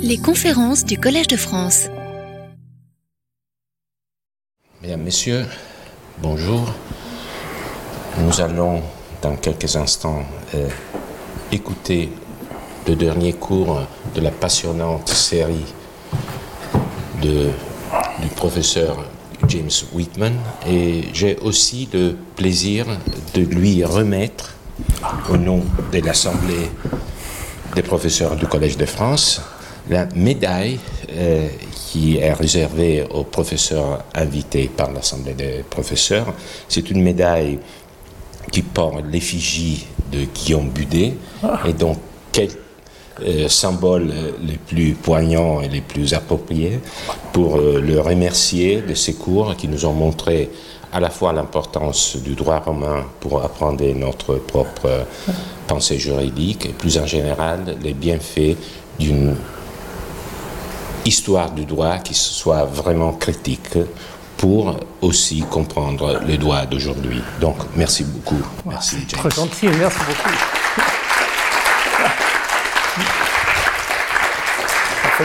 Les conférences du Collège de France. Mesdames, Messieurs, bonjour. Nous allons dans quelques instants euh, écouter le dernier cours de la passionnante série du professeur James Whitman et j'ai aussi le plaisir de lui remettre au nom de l'Assemblée des professeurs du Collège de France la médaille euh, qui est réservée aux professeurs invités par l'Assemblée des professeurs. C'est une médaille qui porte l'effigie de Guillaume Budet et donc quel euh, symbole les plus poignants et les plus appropriés pour euh, le remercier de ses cours qui nous ont montré à la fois l'importance du droit romain pour apprendre notre propre pensée juridique et plus en général les bienfaits d'une histoire du droit qui soit vraiment critique pour aussi comprendre le droit d'aujourd'hui. Donc, merci beaucoup. Merci, James. Très gentil, merci beaucoup.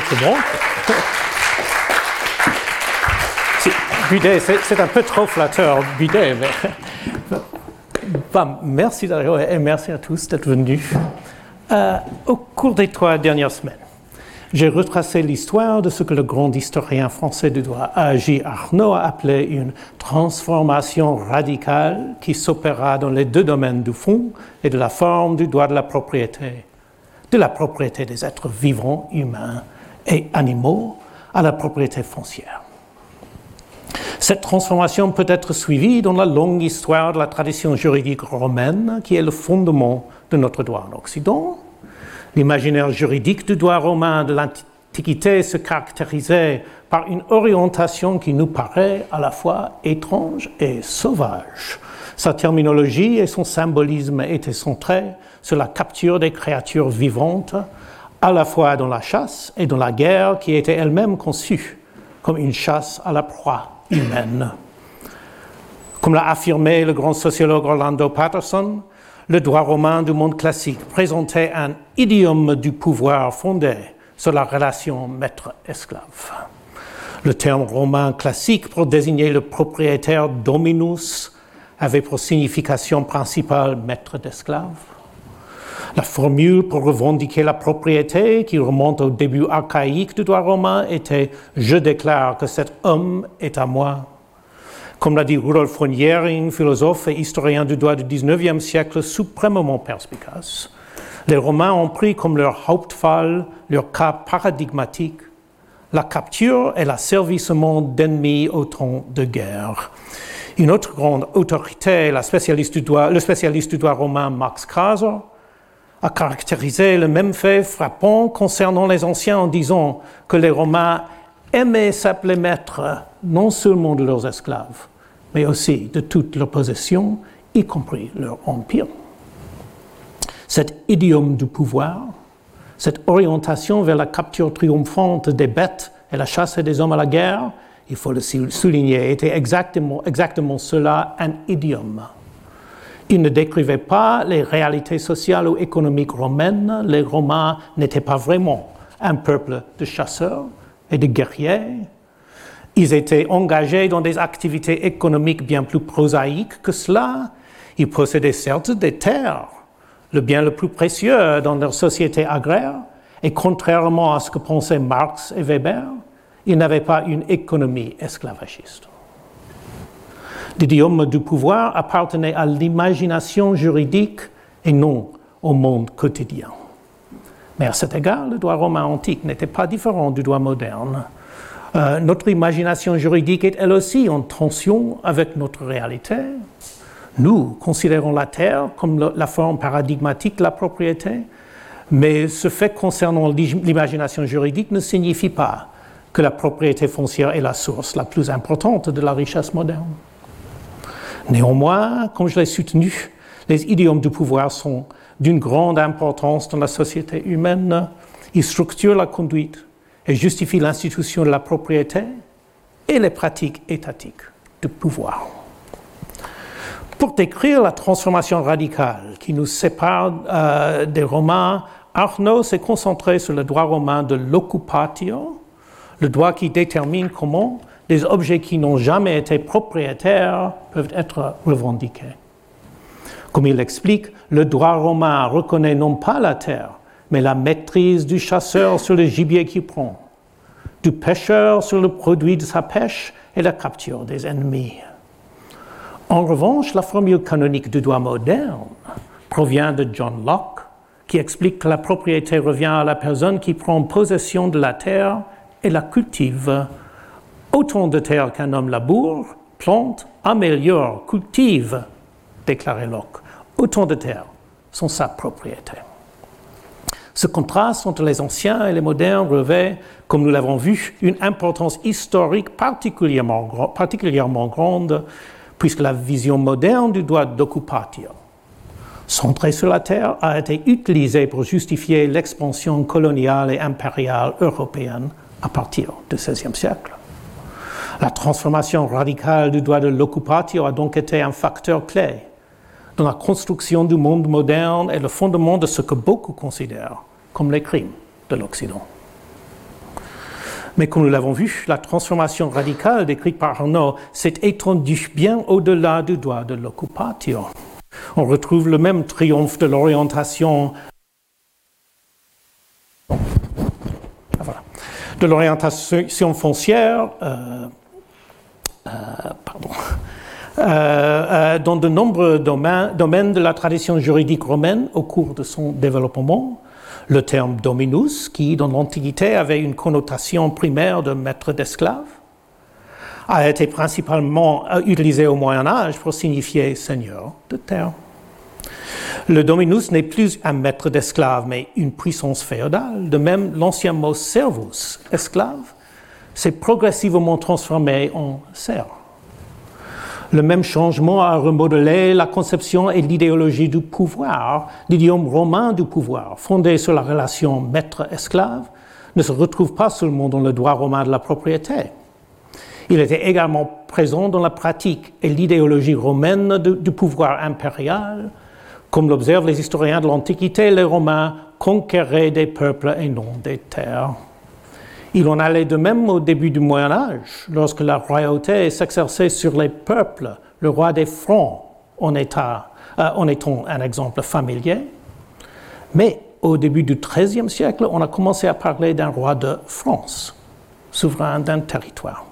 C'est bon. Bidet, c'est un peu trop flatteur, Bidet, mais... Merci et merci à tous d'être venus. Euh, au cours des trois dernières semaines, j'ai retracé l'histoire de ce que le grand historien français du droit A.J. Arnaud a appelé une transformation radicale qui s'opéra dans les deux domaines du fond et de la forme du droit de la propriété, de la propriété des êtres vivants, humains et animaux, à la propriété foncière. Cette transformation peut être suivie dans la longue histoire de la tradition juridique romaine qui est le fondement de notre droit en Occident L'imaginaire juridique du droit romain de l'Antiquité se caractérisait par une orientation qui nous paraît à la fois étrange et sauvage. Sa terminologie et son symbolisme étaient centrés sur la capture des créatures vivantes, à la fois dans la chasse et dans la guerre qui était elle-même conçue comme une chasse à la proie Comme l'a affirmé le grand sociologue Orlando Patterson, le droit romain du monde classique présentait un idiome du pouvoir fondé sur la relation maître-esclave. Le terme romain classique pour désigner le propriétaire dominus avait pour signification principale maître d'esclave. La formule pour revendiquer la propriété, qui remonte au début archaïque du droit romain, était Je déclare que cet homme est à moi. Comme l'a dit Rudolf von Jhering, philosophe et historien du droit du XIXe siècle, suprêmement perspicace, les Romains ont pris comme leur Hauptfall, leur cas paradigmatique, la capture et l'asservissement d'ennemis au temps de guerre. Une autre grande autorité, le spécialiste du droit romain Max Kaiser, a caractérisé le même fait frappant concernant les anciens en disant que les Romains aimaient s'appeler maîtres non seulement de leurs esclaves, mais aussi de toutes leurs possessions, y compris leur empire. Cet idiome du pouvoir, cette orientation vers la capture triomphante des bêtes et la chasse des hommes à la guerre, il faut le souligner, était exactement, exactement cela, un idiome. Il ne décrivait pas les réalités sociales ou économiques romaines. Les Romains n'étaient pas vraiment un peuple de chasseurs et de guerriers, ils étaient engagés dans des activités économiques bien plus prosaïques que cela. Ils possédaient certes des terres, le bien le plus précieux dans leur société agraire, et contrairement à ce que pensaient Marx et Weber, ils n'avaient pas une économie esclavagiste. L'idiome du pouvoir appartenait à l'imagination juridique et non au monde quotidien. Mais à cet égard, le droit romain antique n'était pas différent du droit moderne. Euh, notre imagination juridique est elle aussi en tension avec notre réalité. Nous considérons la terre comme la forme paradigmatique de la propriété, mais ce fait concernant l'imagination juridique ne signifie pas que la propriété foncière est la source la plus importante de la richesse moderne. Néanmoins, comme je l'ai soutenu, les idiomes du pouvoir sont d'une grande importance dans la société humaine. Ils structurent la conduite, et justifie l'institution de la propriété et les pratiques étatiques de pouvoir. Pour décrire la transformation radicale qui nous sépare euh, des Romains Arnaud s'est concentré sur le droit romain de l'occupatio, le droit qui détermine comment les objets qui n'ont jamais été propriétaires peuvent être revendiqués. Comme il l'explique, le droit romain reconnaît non pas la terre, mais la maîtrise du chasseur sur le gibier qu'il prend, du pêcheur sur le produit de sa pêche et la capture des ennemis. En revanche, la formule canonique du droit moderne provient de John Locke, qui explique que la propriété revient à la personne qui prend possession de la terre et la cultive. Autant de terre qu'un homme laboure, plante, améliore, cultive, déclarait Locke. Autant de terre sont sa propriété. Ce contraste entre les anciens et les modernes revêt, comme nous l'avons vu, une importance historique particulièrement, grande, puisque la vision moderne du droit d'occupation centré sur la terre, a été utilisé pour justifier l'expansion coloniale et impériale européenne à partir du XVIe siècle. La transformation radicale du droit de l'occupation a donc été un facteur clé dans la construction du monde moderne et le fondement de ce que beaucoup considèrent comme les crimes de l'Occident. Mais comme nous l'avons vu, la transformation radicale décrite par Arnaud s'est étendue bien au-delà du droit de l'occupation. On retrouve le même triomphe de l'orientation ah, foncière euh, pardon, euh, dans de nombreux domaines, domaines, de la tradition juridique romaine au cours de son développement. Le terme dominus, qui dans l'Antiquité avait une connotation primaire de maître d'esclave, a été principalement euh, utilisé au Moyen Âge pour signifier seigneur de terre. Le dominus n'est plus un maître d'esclave, mais une puissance féodale. De même, l'ancien mot servus, esclave, s'est progressivement transformé en serf. Le même changement a remodelé la conception et l'idéologie du pouvoir. L'idiome romain du pouvoir, fondé sur la relation maître-esclave, ne se retrouve pas seulement dans le droit romain de la propriété. Il était également présent dans la pratique et l'idéologie romaine du pouvoir impérial. Comme l'observent les historiens de l'Antiquité, les Romains conquéraient des peuples et non des terres. Il en allait de même au début du Moyen Âge, lorsque la royauté s'exerçait sur les peuples, le roi des Francs en, état, euh, en étant un exemple familier. Mais au début du XIIIe siècle, on a commencé à parler d'un roi de France, souverain d'un territoire.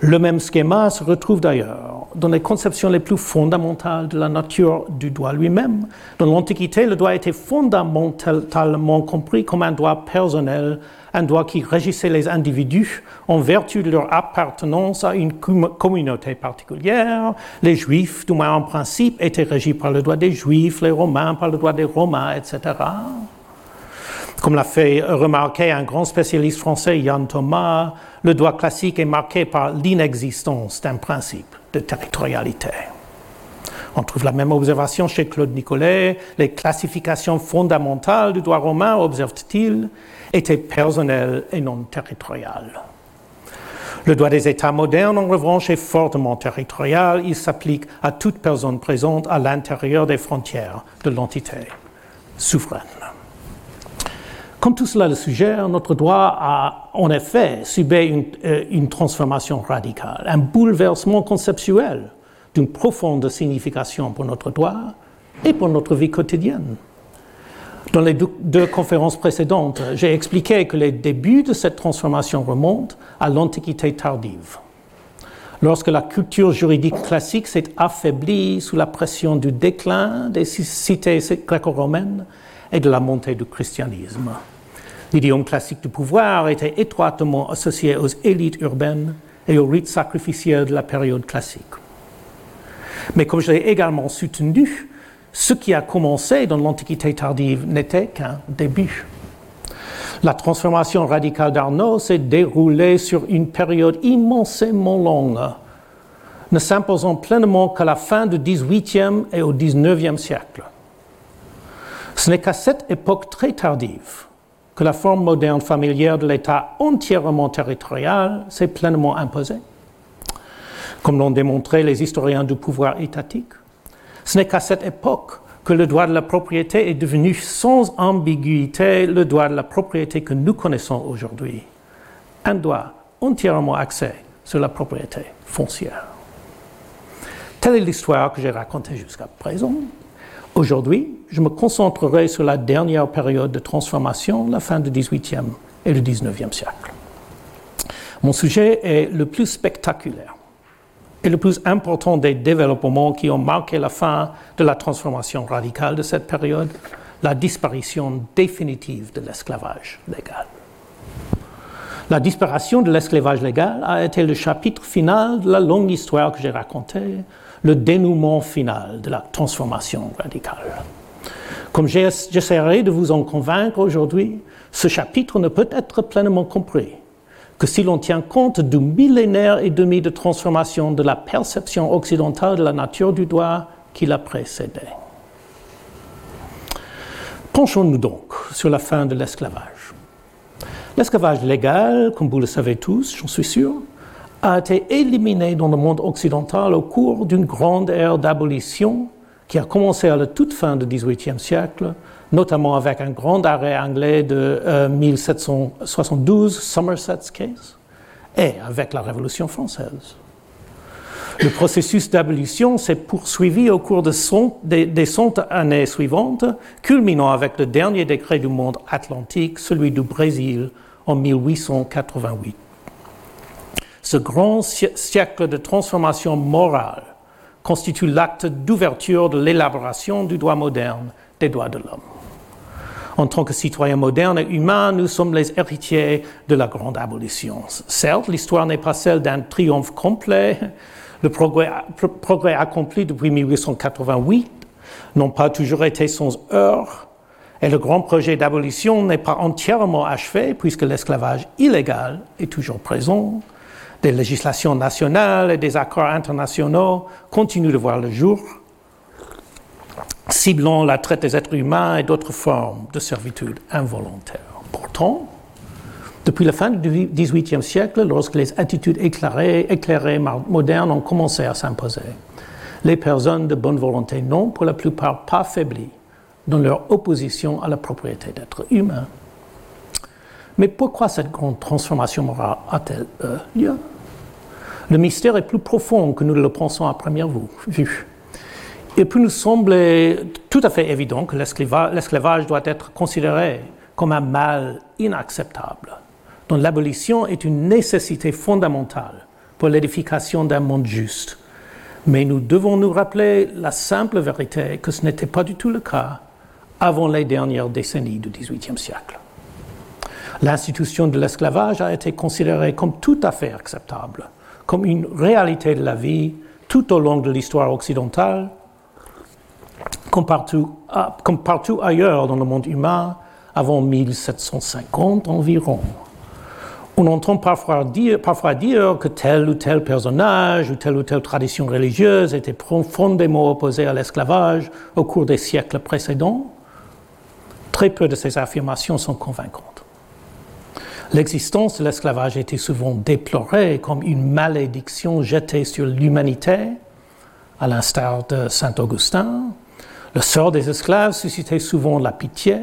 Le même schéma se retrouve d'ailleurs dans les conceptions les plus fondamentales de la nature du droit lui-même. Dans l'Antiquité, le droit était fondamentalement compris comme un droit personnel, un droit qui régissait les individus en vertu de leur appartenance à une communauté particulière. Les Juifs, du moins en principe, étaient régis par le droit des Juifs, les Romains par le droit des Romains, etc. Comme l'a fait remarquer un grand spécialiste français, Yann Thomas, le droit classique est marqué par l'inexistence d'un principe de territorialité. On trouve la même observation chez Claude Nicolet. Les classifications fondamentales du droit romain, observe-t-il, étaient personnelles et non territoriales. Le droit des États modernes, en revanche, est fortement territorial. Il s'applique à toute personne présente à l'intérieur des frontières de l'entité souveraine. Comme tout cela le suggère, notre droit a en effet subi euh, une, transformation radicale, un bouleversement conceptuel d'une profonde signification pour notre droit et pour notre vie quotidienne. Dans les deux, conférences précédentes, j'ai expliqué que les débuts de cette transformation remontent à l'Antiquité tardive, lorsque la culture juridique classique s'est affaiblie sous la pression du déclin des cités gréco-romaines et de la montée du christianisme. L'idiome classique du pouvoir était étroitement associé aux élites urbaines et aux rites sacrificiels de la période classique. Mais comme je l'ai également soutenu, ce qui a commencé dans l'Antiquité tardive n'était qu'un début. La transformation radicale d'Arnaud s'est déroulée sur une période immensément longue, ne s'imposant pleinement qu'à la fin du XVIIIe et au XIXe siècle. Ce n'est qu'à cette époque très tardive que la forme moderne familière de l'État entièrement territorial s'est pleinement imposée. Comme l'ont démontré les historiens du pouvoir étatique, ce n'est qu'à cette époque que le droit de la propriété est devenu sans ambiguïté le droit de la propriété que nous connaissons aujourd'hui. Un droit entièrement axé sur la propriété foncière. Telle est l'histoire que j'ai racontée jusqu'à présent. Aujourd'hui, je me concentrerai sur la dernière période de transformation, la fin du XVIIIe et du XIXe siècle. Mon sujet est le plus spectaculaire et le plus important des développements qui ont marqué la fin de la transformation radicale de cette période, la disparition définitive de l'esclavage légal. La disparition de l'esclavage légal a été le chapitre final de la longue histoire que j'ai racontée, le dénouement final de la transformation radicale. Comme j'essaierai de vous en convaincre aujourd'hui, ce chapitre ne peut être pleinement compris que si l'on tient compte du millénaire et demi de transformation de la perception occidentale de la nature du droit qui l'a précédé. Penchons-nous donc sur la fin de l'esclavage. L'esclavage légal, comme vous le savez tous, j'en suis sûr, a été éliminé dans le monde occidental au cours d'une grande ère d'abolition qui a commencé à la toute fin du XVIIIe siècle notamment avec un grand arrêt anglais de 1772, euh, Somerset's Case, et avec la Révolution française. Le processus d'abolition s'est poursuivi au cours des, des 100 années suivantes, culminant avec le dernier décret du monde atlantique, celui du Brésil, en 1888. Ce grand siècle de transformation morale constitue l'acte d'ouverture de l'élaboration du droit moderne des droits de l'homme. En tant que citoyens modernes et humains, nous sommes les héritiers de la grande abolition. Certes, l'histoire n'est pas celle d'un triomphe complet. Le progrès, accompli depuis 1888 n'ont pas toujours été sans heurts. Et le grand projet d'abolition n'est pas entièrement achevé puisque l'esclavage illégal est toujours présent. Des législations nationales et des accords internationaux continuent de voir le jour ciblant la traite des êtres humains et d'autres formes de servitude involontaire. Pourtant, depuis la fin du XVIIIe siècle, lorsque les attitudes éclairées, modernes ont commencé à s'imposer, les personnes de bonne volonté n'ont pour la plupart pas faibli dans leur opposition à la propriété d'êtres humains. Mais pourquoi cette grande transformation morale a-t-elle lieu? Le mystère est plus profond que nous le pensons à première vue. Il peut nous sembler tout à fait évident que l'esclavage doit être considéré comme un mal inacceptable, dont l'abolition est une nécessité fondamentale pour l'édification d'un monde juste. Mais nous devons nous rappeler la simple vérité que ce n'était pas du tout le cas avant les dernières décennies du XVIIIe siècle. L'institution de l'esclavage a été considérée comme tout à fait acceptable, comme une réalité de la vie tout au long de l'histoire occidentale comme partout, ah, ailleurs dans le monde humain avant 1750 environ. On entend parfois dire, que tel ou tel personnage ou telle ou telle tradition religieuse était profondément opposé à l'esclavage au cours des siècles précédents. Très peu de ces affirmations sont convaincantes. L'existence de l'esclavage était souvent déplorée comme une malédiction jetée sur l'humanité, à l'instar de Saint Augustin, le sort des esclaves suscitait souvent la pitié,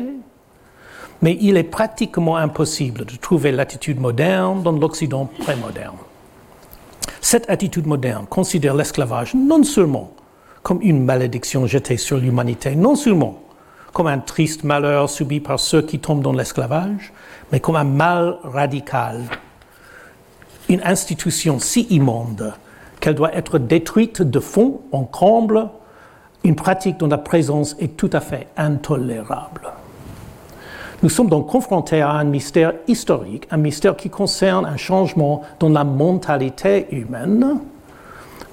mais il est pratiquement impossible de trouver l'attitude moderne dans l'Occident prémoderne. Cette attitude moderne considère l'esclavage non seulement comme une malédiction jetée sur l'humanité, non seulement comme un triste malheur subi par ceux qui tombent dans l'esclavage, mais comme un mal radical, une institution si immonde qu'elle doit être détruite de fond en comble une pratique dont la présence est tout à fait intolérable. Nous sommes donc confrontés à un mystère historique, un mystère qui concerne un changement dans la mentalité humaine.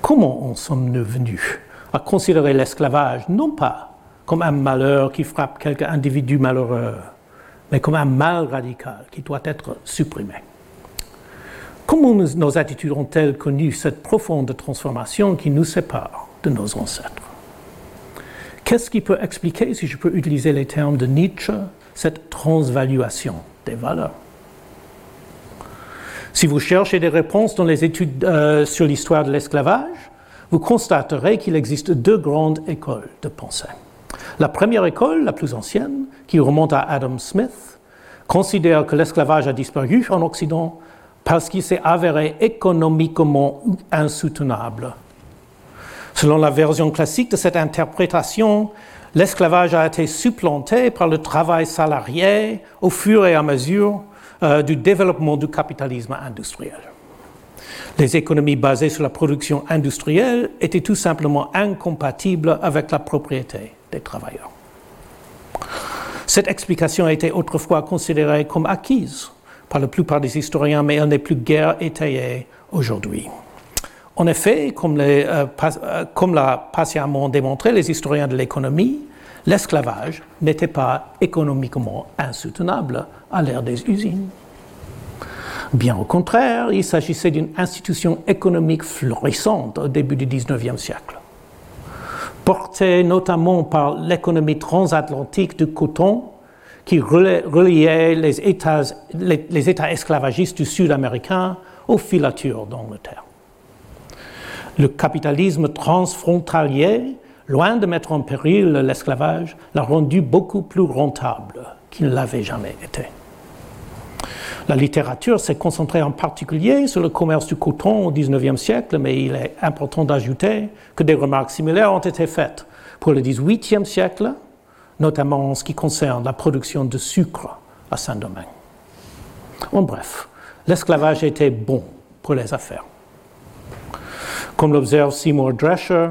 Comment en sommes-nous venus à considérer l'esclavage non pas comme un malheur qui frappe quelques individus malheureux, mais comme un mal radical qui doit être supprimé. Comment nos attitudes ont-elles connu cette profonde transformation qui nous sépare de nos ancêtres? Qu'est-ce qui peut expliquer, si je peux utiliser les termes de Nietzsche, cette transvaluation des valeurs? Si vous cherchez des réponses dans les études euh, sur l'histoire de l'esclavage, vous constaterez qu'il existe deux grandes écoles de pensée. La première école, la plus ancienne, qui remonte à Adam Smith, considère que l'esclavage a disparu en Occident parce qu'il s'est avéré économiquement insoutenable. Selon la version classique de cette interprétation, l'esclavage a été supplanté par le travail salarié au fur et à mesure euh, du développement du capitalisme industriel. Les économies basées sur la production industrielle étaient tout simplement incompatibles avec la propriété des travailleurs. Cette explication a été autrefois considérée comme acquise par la plupart des historiens, mais elle n'est plus guère étayée aujourd'hui. En effet, comme, les, euh, euh, comme l'a patiemment démontré les historiens de l'économie, l'esclavage n'était pas économiquement insoutenable à l'ère des usines. Bien au contraire, il s'agissait d'une institution économique florissante au début du XIXe siècle. Portée notamment par l'économie transatlantique du coton, qui reliait les États, les, États esclavagistes du Sud américain aux filatures d'Angleterre. Le capitalisme transfrontalier, loin de mettre en péril l'esclavage, l'a rendu beaucoup plus rentable qu'il ne l'avait jamais été. La littérature s'est concentrée en particulier sur le commerce du coton au XIXe siècle, mais il est important d'ajouter que des remarques similaires ont été faites pour le XVIIIe siècle, notamment en ce qui concerne la production de sucre à Saint-Domingue. En bref, l'esclavage était bon pour les affaires. Comme l'observe Seymour Drescher,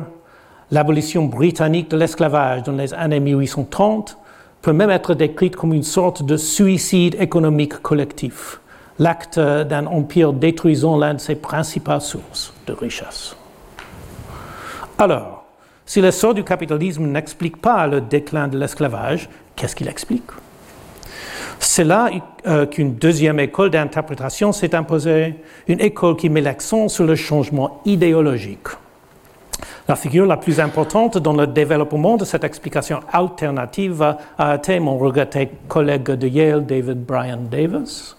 l'abolition britannique de l'esclavage dans les années 1830 peut même être décrite comme une sorte de suicide économique collectif, l'acte d'un empire détruisant l'une de ses principales sources de richesse. Alors, si l'essor du capitalisme n'explique pas le déclin de l'esclavage, qu'est-ce qu'il explique? C'est là euh, qu'une deuxième école d'interprétation s'est imposée, une école qui met l'accent sur le changement idéologique la figure la plus importante dans le développement de cette explication alternative a été mon regretté collègue de Yale, David Bryan Davis,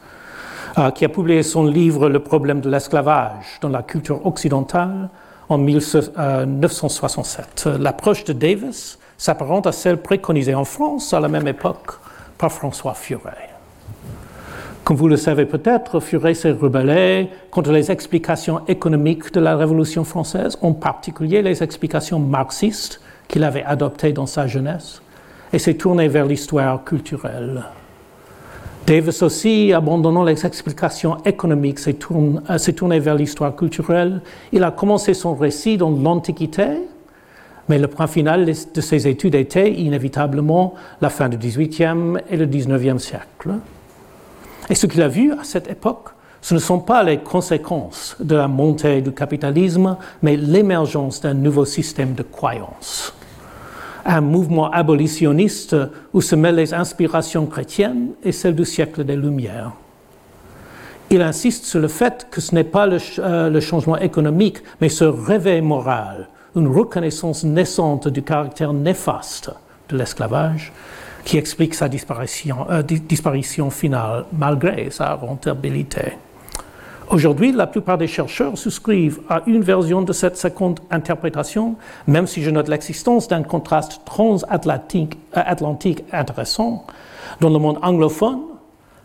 euh, qui a publié son livre Le problème de l'esclavage dans la culture occidentale en 1967. L'approche de Davis s'apparente à celle préconisée en France à la même époque par François Furet. Comme vous le savez peut-être, Furet s'est rebellé contre les explications économiques de la Révolution française, en particulier les explications marxistes qu'il avait adoptées dans sa jeunesse, et s'est tourné vers l'histoire culturelle. Davis aussi, abandonnant les explications économiques, s'est tourné, euh, tourné vers l'histoire culturelle. Il a commencé son récit dans l'Antiquité, mais le point final de ses études était inévitablement la fin du XVIIIe et le XIXe siècle. Et ce qu'il a vu à cette époque, ce ne sont pas les conséquences de la montée du capitalisme, mais l'émergence d'un nouveau système de croyance. Un mouvement abolitionniste où se mêlent les inspirations chrétiennes et celles du siècle des Lumières. Il insiste sur le fait que ce n'est pas le, euh, le, changement économique, mais ce réveil moral, une reconnaissance naissante du caractère néfaste de l'esclavage, qui explique sa disparition, euh, disparition finale malgré sa rentabilité. Aujourd'hui, la plupart des chercheurs souscrivent à une version de cette seconde interprétation, même si je note l'existence d'un contraste transatlantique euh, intéressant. Dans le monde anglophone,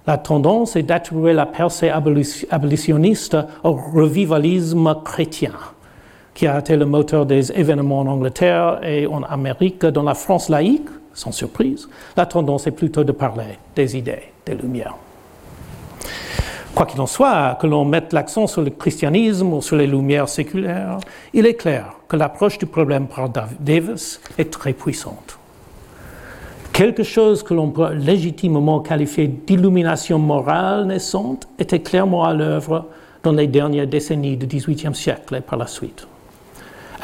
la tendance est d'attribuer la percée abolitionniste au revivalisme chrétien, qui a été le moteur des événements en Angleterre et en Amérique. Dans la France laïque, sans surprise, la tendance est plutôt de parler des idées, des lumières. Quoi qu'il en soit, que l'on mette l'accent sur le christianisme ou sur les lumières séculaires, il est clair que l'approche du problème par Davis est très puissante. Quelque chose que l'on peut légitimement qualifier d'illumination morale naissante était clairement à l'œuvre dans les dernières décennies du XVIIIe siècle et par la suite.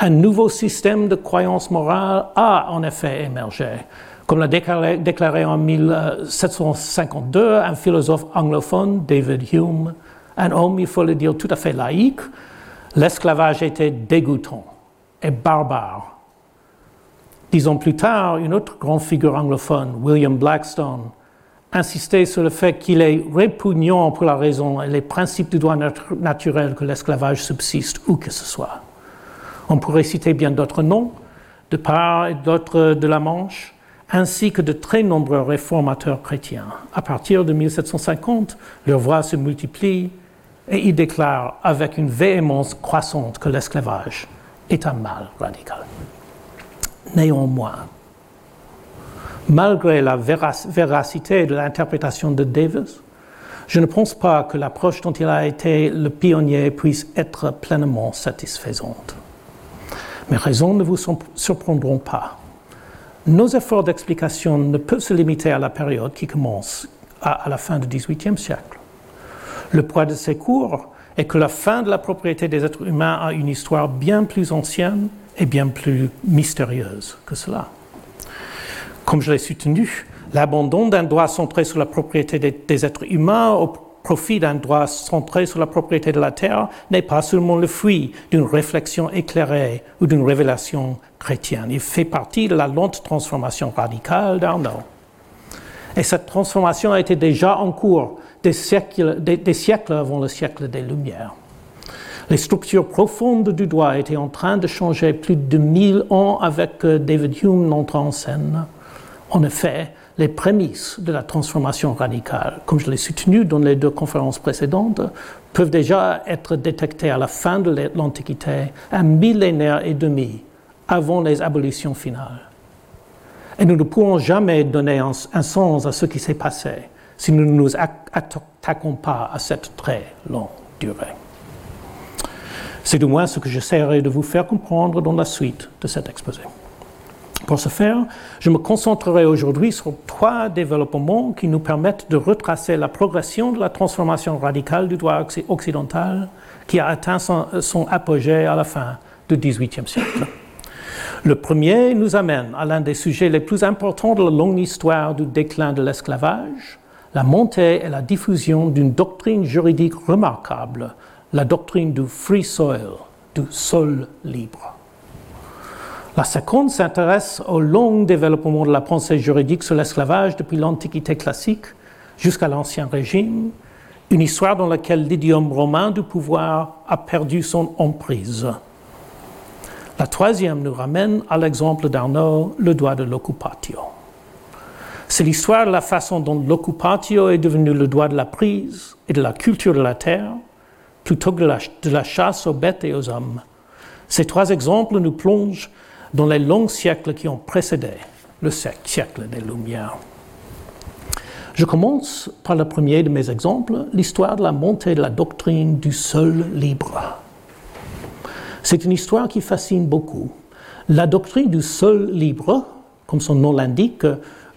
Un nouveau système de croyance morale a en effet émergé. Comme l'a déclaré, en 1752 un philosophe anglophone, David Hume, un homme, il faut le dire, tout à fait laïque, l'esclavage était dégoûtant et barbare. Dix ans plus tard, une autre grande figure anglophone, William Blackstone, insistait sur le fait qu'il est répugnant pour la raison et les principes du droit naturel que l'esclavage subsiste où que ce soit. On pourrait citer bien d'autres noms, de part et d'autre de la Manche, ainsi que de très nombreux réformateurs chrétiens. À partir de 1750, leurs voix se multiplient et ils déclarent avec une véhémence croissante que l'esclavage est un mal radical. Néanmoins, malgré la véracité de l'interprétation de Davis, je ne pense pas que l'approche dont il a été le pionnier puisse être pleinement satisfaisante. Mes raisons ne vous surprendront pas. Nos efforts d'explication ne peuvent se limiter à la période qui commence à, la fin du XVIIIe siècle. Le poids de ces cours est que la fin de la propriété des êtres humains a une histoire bien plus ancienne et bien plus mystérieuse que cela. Comme je l'ai soutenu, l'abandon d'un droit centré sur la propriété des, êtres humains au profit d'un droit centré sur la propriété de la terre n'est pas seulement le fruit d'une réflexion éclairée ou d'une révélation chrétienne. Il fait partie de la lente transformation radicale d'Arnaud. Et cette transformation a été déjà en cours des siècles, des siècles avant le siècle des Lumières. Les structures profondes du droit étaient en train de changer plus de mille ans avec euh, David Hume entrant en scène. En effet, les prémices de la transformation radicale, comme je l'ai soutenu dans les deux conférences précédentes, peuvent déjà être détectées à la fin de l'Antiquité, un millénaire et demi avant les abolitions finales. Et nous ne pourrons jamais donner un, sens à ce qui s'est passé si nous ne nous attaquons pas à cette très longue durée. C'est du moins ce que j'essaierai de vous faire comprendre dans la suite de cet exposé. Pour ce faire, je me concentrerai aujourd'hui sur trois développements qui nous permettent de retracer la progression de la transformation radicale du droit occidental qui a atteint son, apogée à la fin du XVIIIe siècle. Le premier nous amène à l'un des sujets les plus importants de la longue histoire du déclin de l'esclavage, la montée et la diffusion d'une doctrine juridique remarquable, la doctrine du free soil, du sol libre. La seconde s'intéresse au long développement de la pensée juridique sur l'esclavage depuis l'Antiquité classique jusqu'à l'Ancien Régime, une histoire dans laquelle l'idiome romain du pouvoir a perdu son emprise. La troisième nous ramène à l'exemple d'Arnaud, le droit de l'occupatio. C'est l'histoire de la façon dont l'occupatio est devenu le droit de la prise et de la culture de la terre, plutôt que de la chasse aux bêtes et aux hommes. Ces trois exemples nous plongent dans les longs siècles qui ont précédé le siècle des Lumières. Je commence par le premier de mes exemples, l'histoire de la montée de la doctrine du sol libre. C'est une histoire qui fascine beaucoup. La doctrine du sol libre, comme son nom l'indique,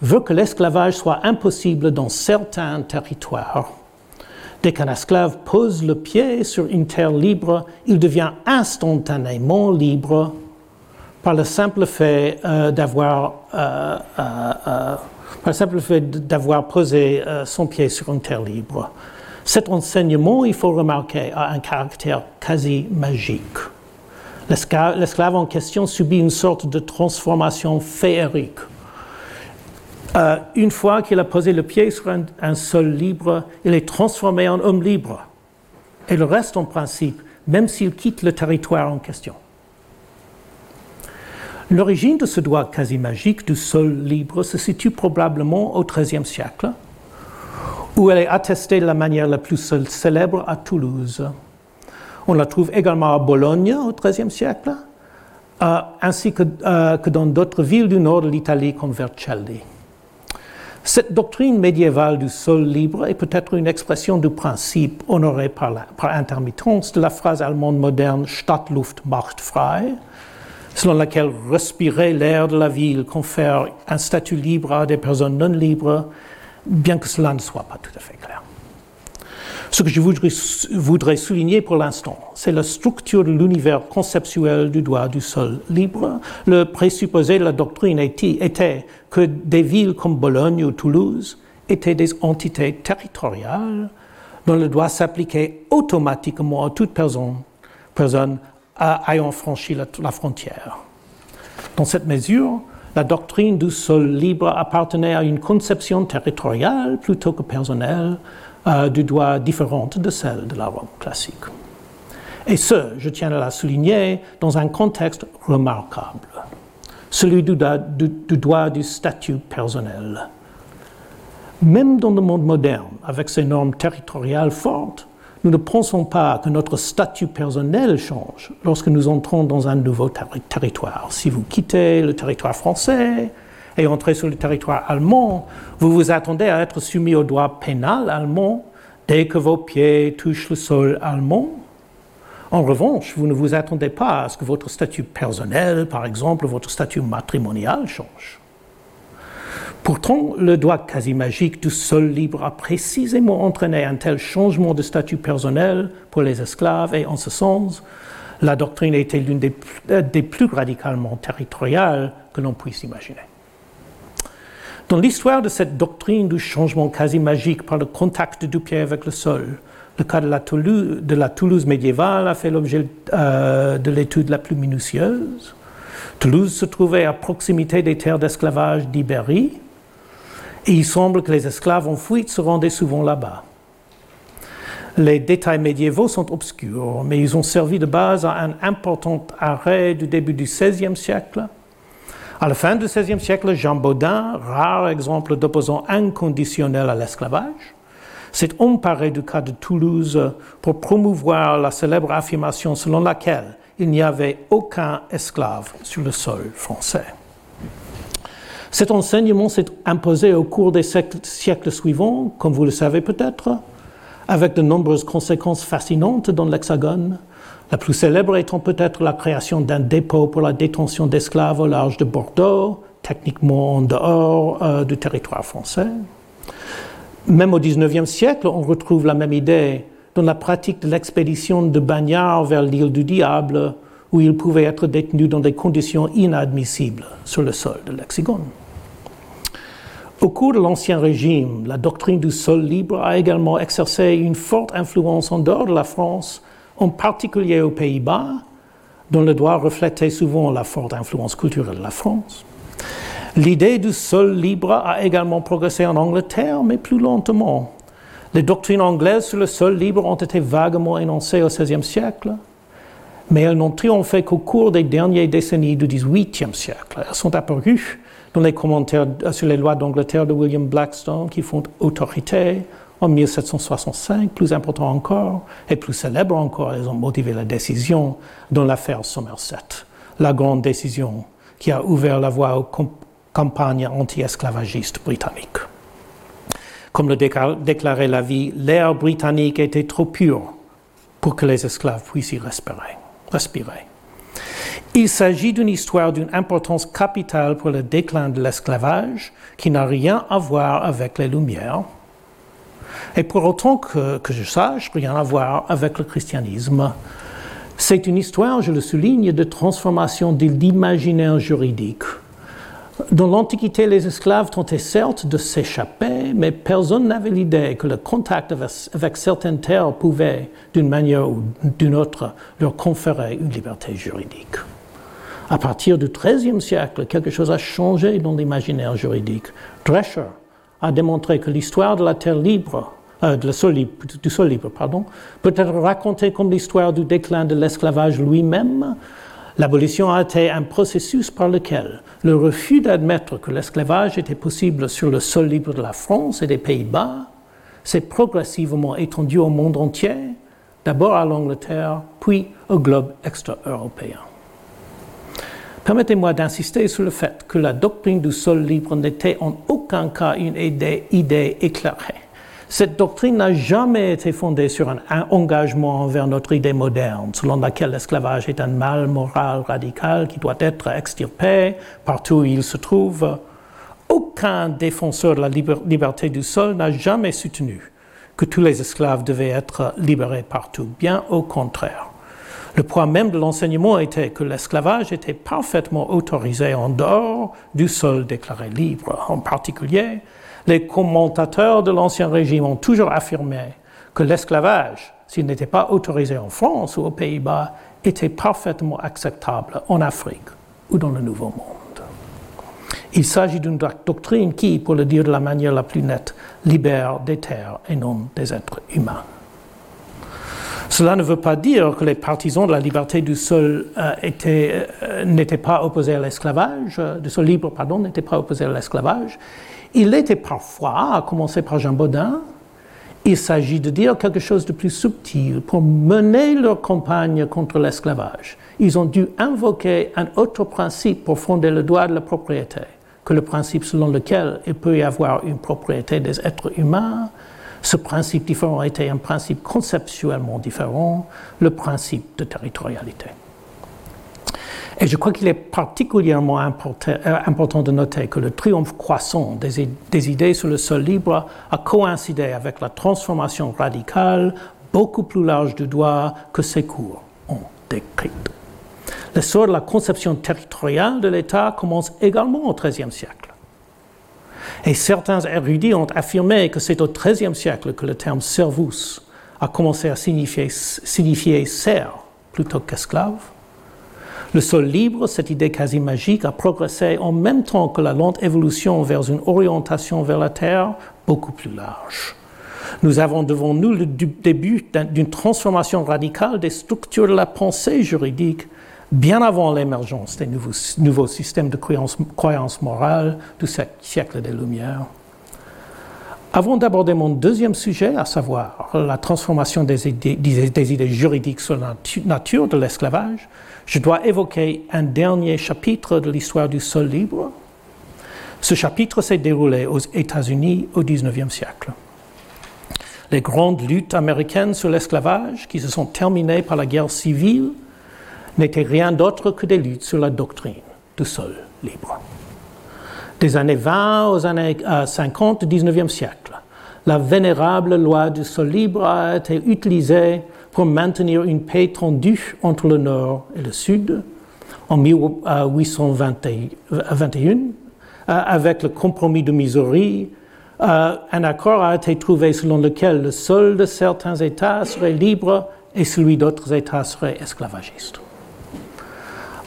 veut que l'esclavage soit impossible dans certains territoires. Dès qu'un esclave pose le pied sur une terre libre, il devient instantanément libre par le simple fait euh, d'avoir euh, euh, par simple fait d'avoir posé son pied sur une terre libre. Cet enseignement, il faut remarquer, a un caractère quasi magique. L'esclave en question subit une sorte de transformation féerique. une fois qu'il a posé le pied sur un, sol libre, il est transformé en homme libre. Et le reste en principe, même s'il quitte le territoire en question. L'origine de ce droit quasi magique du sol libre se situe probablement au XIIIe siècle, où elle est attestée de la manière la plus célèbre à Toulouse. On la trouve également à Bologne au XIIIe siècle, euh, ainsi euh, que, dans d'autres villes du nord de l'Italie comme Vercelli. Cette doctrine médiévale du sol libre est peut-être une expression du principe honoré par, par intermittence de la phrase allemande moderne Stadtluft macht frei, selon laquelle respirer l'air de la ville confère un statut libre à des personnes non libres, bien que cela ne soit pas tout à fait clair. Ce que je voudrais, souligner pour l'instant, c'est la structure de l'univers conceptuel du droit du sol libre. Le présupposé de la doctrine était que des villes comme Bologne ou Toulouse étaient des entités territoriales dont le droit s'appliquait automatiquement à toute personne, personne ayant franchi la, frontière. Dans cette mesure, la doctrine du sol libre appartenait à une conception territoriale plutôt que personnelle euh, du droit différente de celle de la Rome classique. Et ce, je tiens à la souligner, dans un contexte remarquable, celui du, du droit du statut personnel. Même dans le monde moderne, avec ses normes territoriales fortes, nous ne pensons pas que notre statut personnel change lorsque nous entrons dans un nouveau territoire. Si vous quittez le territoire français et entrez sur le territoire allemand, vous vous attendez à être soumis au droit pénal allemand dès que vos pieds touchent le sol allemand. En revanche, vous ne vous attendez pas à ce que votre statut personnel, par exemple votre statut matrimonial, change. Pourtant, le droit quasi magique du sol libre a précisément entraîné un tel changement de statut personnel pour les esclaves et en ce sens, la doctrine était l'une des, euh, des, plus radicalement territoriales que l'on puisse imaginer. Dans l'histoire de cette doctrine du changement quasi magique par le contact du pied avec le sol, le cas de la Toulouse, de la Toulouse médiévale a fait l'objet euh, de l'étude la plus minutieuse. Toulouse se trouvait à proximité des terres d'esclavage d'Ibérie, et il semble que les esclaves en fuite se rendaient souvent là-bas. Les détails médiévaux sont obscurs, mais ils ont servi de base à un important arrêt du début du XVIe siècle. À la fin du XVIe siècle, Jean Baudin, rare exemple d'opposant inconditionnel à l'esclavage, s'est emparé du cas de Toulouse pour promouvoir la célèbre affirmation selon laquelle il n'y avait aucun esclave sur le sol français. Cet enseignement s'est imposé au cours des siècles suivants, comme vous le savez peut-être, avec de nombreuses conséquences fascinantes dans l'Hexagone, la plus célèbre étant peut-être la création d'un dépôt pour la détention d'esclaves au large de Bordeaux, techniquement en dehors euh, du territoire français. Même au XIXe siècle, on retrouve la même idée dans la pratique de l'expédition de Bagnard vers l'île du Diable, où il pouvait être détenu dans des conditions inadmissibles sur le sol de l'Hexagone. Au cours de l'Ancien Régime, la doctrine du sol libre a également exercé une forte influence en dehors de la France, en particulier aux Pays-Bas, dont le droit reflétait souvent la forte influence culturelle de la France. L'idée du sol libre a également progressé en Angleterre, mais plus lentement. Les doctrines anglaises sur le sol libre ont été vaguement énoncées au XVIe siècle, mais elles n'ont triomphé qu'au cours des dernières décennies du XVIIIe siècle. Elles sont apparues dans les commentaires sur les lois d'Angleterre de William Blackstone qui font autorité en 1765, plus important encore et plus célèbre encore, elles ont motivé la décision dans l'affaire Somerset, la grande décision qui a ouvert la voie aux campagnes anti-esclavagistes britanniques. Comme le déclarait la vie, l'air britannique était trop pur pour que les esclaves puissent y respirer. respirer. Il s'agit d'une histoire d'une importance capitale pour le déclin de l'esclavage qui n'a rien à voir avec les Lumières et pour autant que, je sache, rien à voir avec le christianisme. C'est une histoire, je le souligne, de transformation de l'imaginaire juridique. Dans l'Antiquité, les esclaves tentaient certes de s'échapper, mais personne n'avait l'idée que le contact avec, certaines terres pouvait, d'une manière ou d'une autre, leur conférer une liberté juridique. À partir du XIIIe siècle, quelque chose a changé dans l'imaginaire juridique. Drescher a démontré que l'histoire de la terre libre, euh, de libre, du sol libre, pardon, peut être racontée comme l'histoire du déclin de l'esclavage lui-même. L'abolition a été un processus par lequel le refus d'admettre que l'esclavage était possible sur le sol libre de la France et des Pays-Bas s'est progressivement étendu au monde entier, d'abord à l'Angleterre, puis au globe extra-européen. Permettez-moi d'insister sur le fait que la doctrine du sol libre n'était en aucun cas une idée, éclairée. Cette doctrine n'a jamais été fondée sur un, engagement envers notre idée moderne, selon laquelle l'esclavage est un mal moral radical qui doit être extirpé partout où il se trouve. Aucun défenseur de la liberté du sol n'a jamais soutenu que tous les esclaves devaient être libérés partout. Bien au contraire. Le point même de l'enseignement était que l'esclavage était parfaitement autorisé en dehors du sol déclaré libre. En particulier, les commentateurs de l'Ancien Régime ont toujours affirmé que l'esclavage, s'il n'était pas autorisé en France ou aux Pays-Bas, était parfaitement acceptable en Afrique ou dans le Nouveau Monde. Il s'agit d'une doctrine qui, pour le dire de la manière la plus nette, libère des terres et non des êtres humains. Cela ne veut pas dire que les partisans de la liberté du sol euh, n'étaient pas opposés à l'esclavage, du sol libre, pardon, n'étaient pas opposés à l'esclavage. Il était parfois, à commencer par Jean Baudin, il s'agit de dire quelque chose de plus subtil. Pour mener leur campagne contre l'esclavage, ils ont dû invoquer un autre principe pour fonder le droit de la propriété, que le principe selon lequel il peut y avoir une propriété des êtres humains. Ce principe différent était un principe conceptuellement différent, le principe de territorialité. Et je crois qu'il est particulièrement euh, important de noter que le triomphe croissant des, idées sur le sol libre a coïncidé avec la transformation radicale beaucoup plus large du droit que ces cours ont décrite. L'essor de la conception territoriale de l'État commence également au XIIIe siècle. Et certains érudits ont affirmé que c'est au XIIIe siècle que le terme servus a commencé à signifier, signifier serf plutôt qu'esclave le sol libre, cette idée quasi magique, a progressé en même temps que la lente évolution vers une orientation vers la Terre beaucoup plus large. Nous avons devant nous le début d'une transformation radicale des structures de la pensée juridique bien avant l'émergence des nouveaux, systèmes de croyances, morales du siècle des Lumières. Avant d'aborder mon deuxième sujet, à savoir la transformation des idées juridiques sur la nature de l'esclavage, je dois évoquer un dernier chapitre de l'histoire du sol libre. Ce chapitre s'est déroulé aux États-Unis au XIXe siècle. Les grandes luttes américaines sur l'esclavage, qui se sont terminées par la guerre civile, n'étaient rien d'autre que des luttes sur la doctrine du sol libre. Des années 20 aux années 50 du XIXe siècle, la vénérable loi du sol libre a été utilisée pour maintenir une paix tendue entre le Nord et le Sud en 1821, euh, avec le compromis de Missouri. Euh, un accord a été trouvé selon lequel le sol de certains États serait libre et celui d'autres États serait esclavagiste.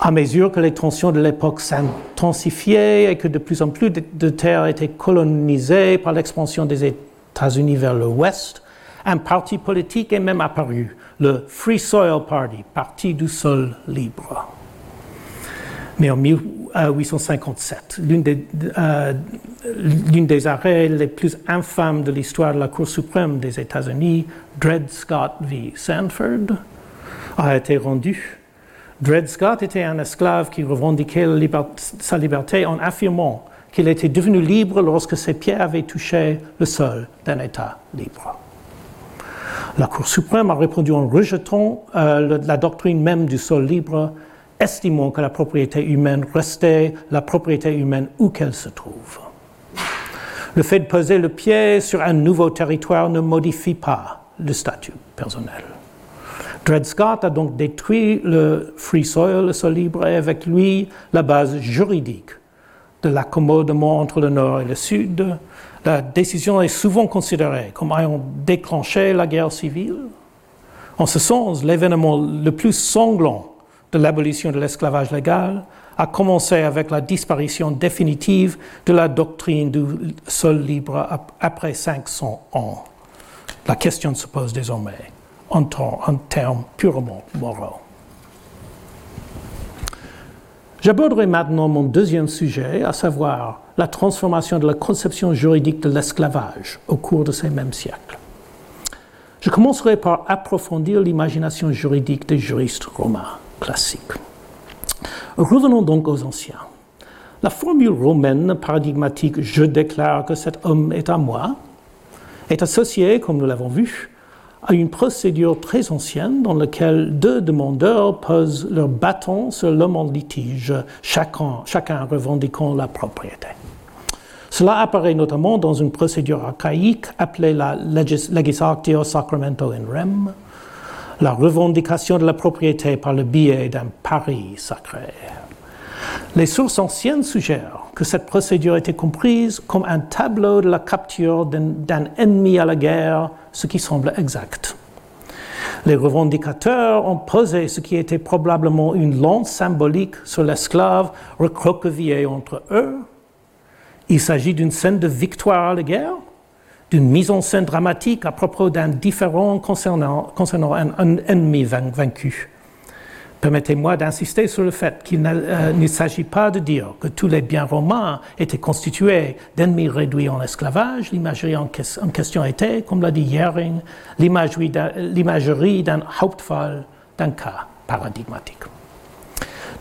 À mesure que les tensions de l'époque s'intensifiaient et que de plus en plus de terres étaient colonisées par l'expansion des États-Unis vers l'Ouest, un parti politique est même apparu, le Free Soil Party, Parti du sol libre. Mais en 1857, l'une des, euh, des, arrêts les plus infâmes de l'histoire de la Cour suprême des États-Unis, Dred Scott v. Sanford, a été rendu. Dred Scott était un esclave qui revendiquait sa liberté en affirmant qu'il était devenu libre lorsque ses pieds avaient touché le sol d'un État libre. La Cour suprême a répondu en rejetant euh, la doctrine même du sol libre, estimant que la propriété humaine restait la propriété humaine où qu'elle se trouve. Le fait de poser le pied sur un nouveau territoire ne modifie pas le statut personnel. Dred Scott a donc détruit le free soil, le sol libre, et avec lui la base juridique de l'accommodement entre le Nord et le Sud, la décision est souvent considérée comme ayant déclenché la guerre civile. En ce sens, l'événement le plus sanglant de l'abolition de l'esclavage légal a commencé avec la disparition définitive de la doctrine du sol libre après 500 ans. La question se pose désormais en, termes purement moraux. J'aborderai maintenant mon deuxième sujet, à savoir la transformation de la conception juridique de l'esclavage au cours de ces mêmes siècles. Je commencerai par approfondir l'imagination juridique des juristes romains classiques. Revenons donc aux anciens. La formule romaine paradigmatique Je déclare que cet homme est à moi est associée, comme nous l'avons vu, à une procédure très ancienne dans laquelle deux demandeurs posent leur bâton sur l'homme en litige, chacun, chacun revendiquant la propriété. Cela apparaît notamment dans une procédure archaïque appelée la legislatio sacramento in rem, la revendication de la propriété par le biais d'un pari sacré. Les sources anciennes suggèrent que cette procédure était comprise comme un tableau de la capture d'un ennemi à la guerre, ce qui semble exact. Les revendicateurs ont posé ce qui était probablement une lance symbolique sur l'esclave recroquevillé entre eux. Il s'agit d'une scène de victoire à la guerre, d'une mise en scène dramatique à propos d'un différent concernant, un, ennemi vaincu. Permettez-moi d'insister sur le fait qu'il euh, ne s'agit pas de dire que tous les biens romains étaient constitués d'ennemis réduits en esclavage. L'imagerie en, question était, comme l'a dit Yering, l'imagerie d'un Hauptfall d'un cas paradigmatique.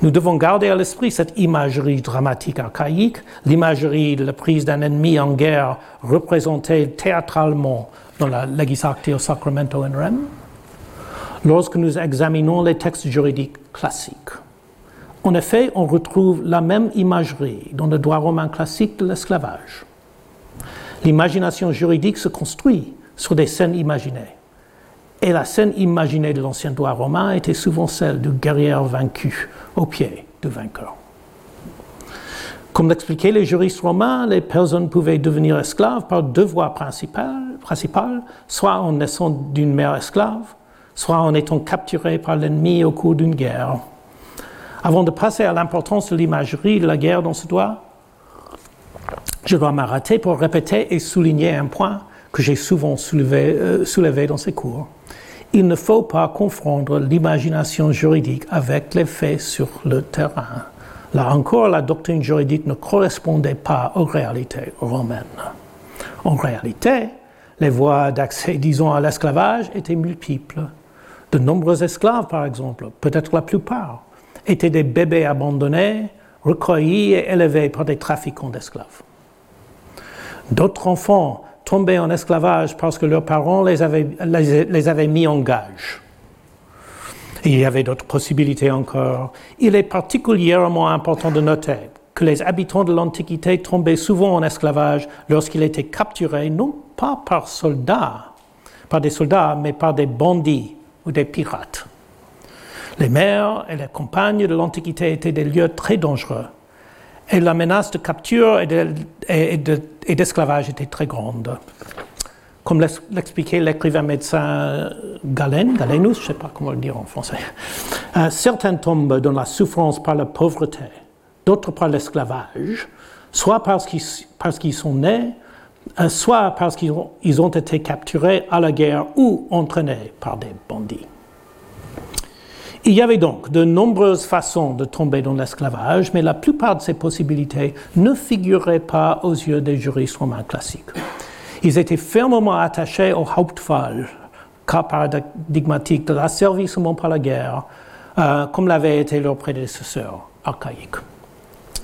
Nous devons garder à l'esprit cette imagerie dramatique archaïque, l'imagerie de la prise d'un ennemi en guerre représentée théâtralement dans la Legis Actio Sacramento in Rem, lorsque nous examinons les textes juridiques classiques. En effet, on retrouve la même imagerie dans le droit romain classique de l'esclavage. L'imagination juridique se construit sur des scènes imaginées. Et la scène imaginée de l'ancien droit romain était souvent celle du guerrier vaincu au pied du vainqueur. Comme l'expliquaient les juristes romains, les personnes pouvaient devenir esclaves par deux voies principales, principales soit en naissant d'une mère esclave, soit en étant capturées par l'ennemi au cours d'une guerre. Avant de passer à l'importance de l'imagerie de la guerre dans ce droit, je dois m'arrêter pour répéter et souligner un point que j'ai souvent euh, soulevé dans ces cours il ne faut pas confondre l'imagination juridique avec les faits sur le terrain. Là encore, la doctrine juridique ne correspondait pas aux réalités romaines. En réalité, les voies d'accès, disons, à l'esclavage étaient multiples. De nombreux esclaves, par exemple, peut-être la plupart, étaient des bébés abandonnés, recueillis et élevés par des trafiquants d'esclaves. D'autres enfants tombés en esclavage parce que leurs parents les avaient, les, avaient mis en gage. il y avait d'autres possibilités encore. Il est particulièrement important de noter que les habitants de l'Antiquité tombaient souvent en esclavage lorsqu'ils étaient capturés, non pas par soldats, par des soldats, mais par des bandits ou des pirates. Les mers et les campagnes de l'Antiquité étaient des lieux très dangereux et la menace de capture et d'esclavage était très grande. Comme l'expliquait l'écrivain médecin Galen, Galenus, je ne sais pas comment le dire en français, euh, certains tombent dans la souffrance par la pauvreté, d'autres par l'esclavage, soit parce qu'ils sont nés, soit parce qu'ils ont, été capturés à la guerre ou entraînés par des bandits. Il y avait donc de nombreuses façons de tomber dans l'esclavage, mais la plupart de ces possibilités ne figuraient pas aux yeux des juristes romains classiques. Ils étaient fermement attachés au Hauptfall, cas paradigmatique de l'asservissement par la guerre, euh, comme l'avaient été leurs prédécesseurs archaïques.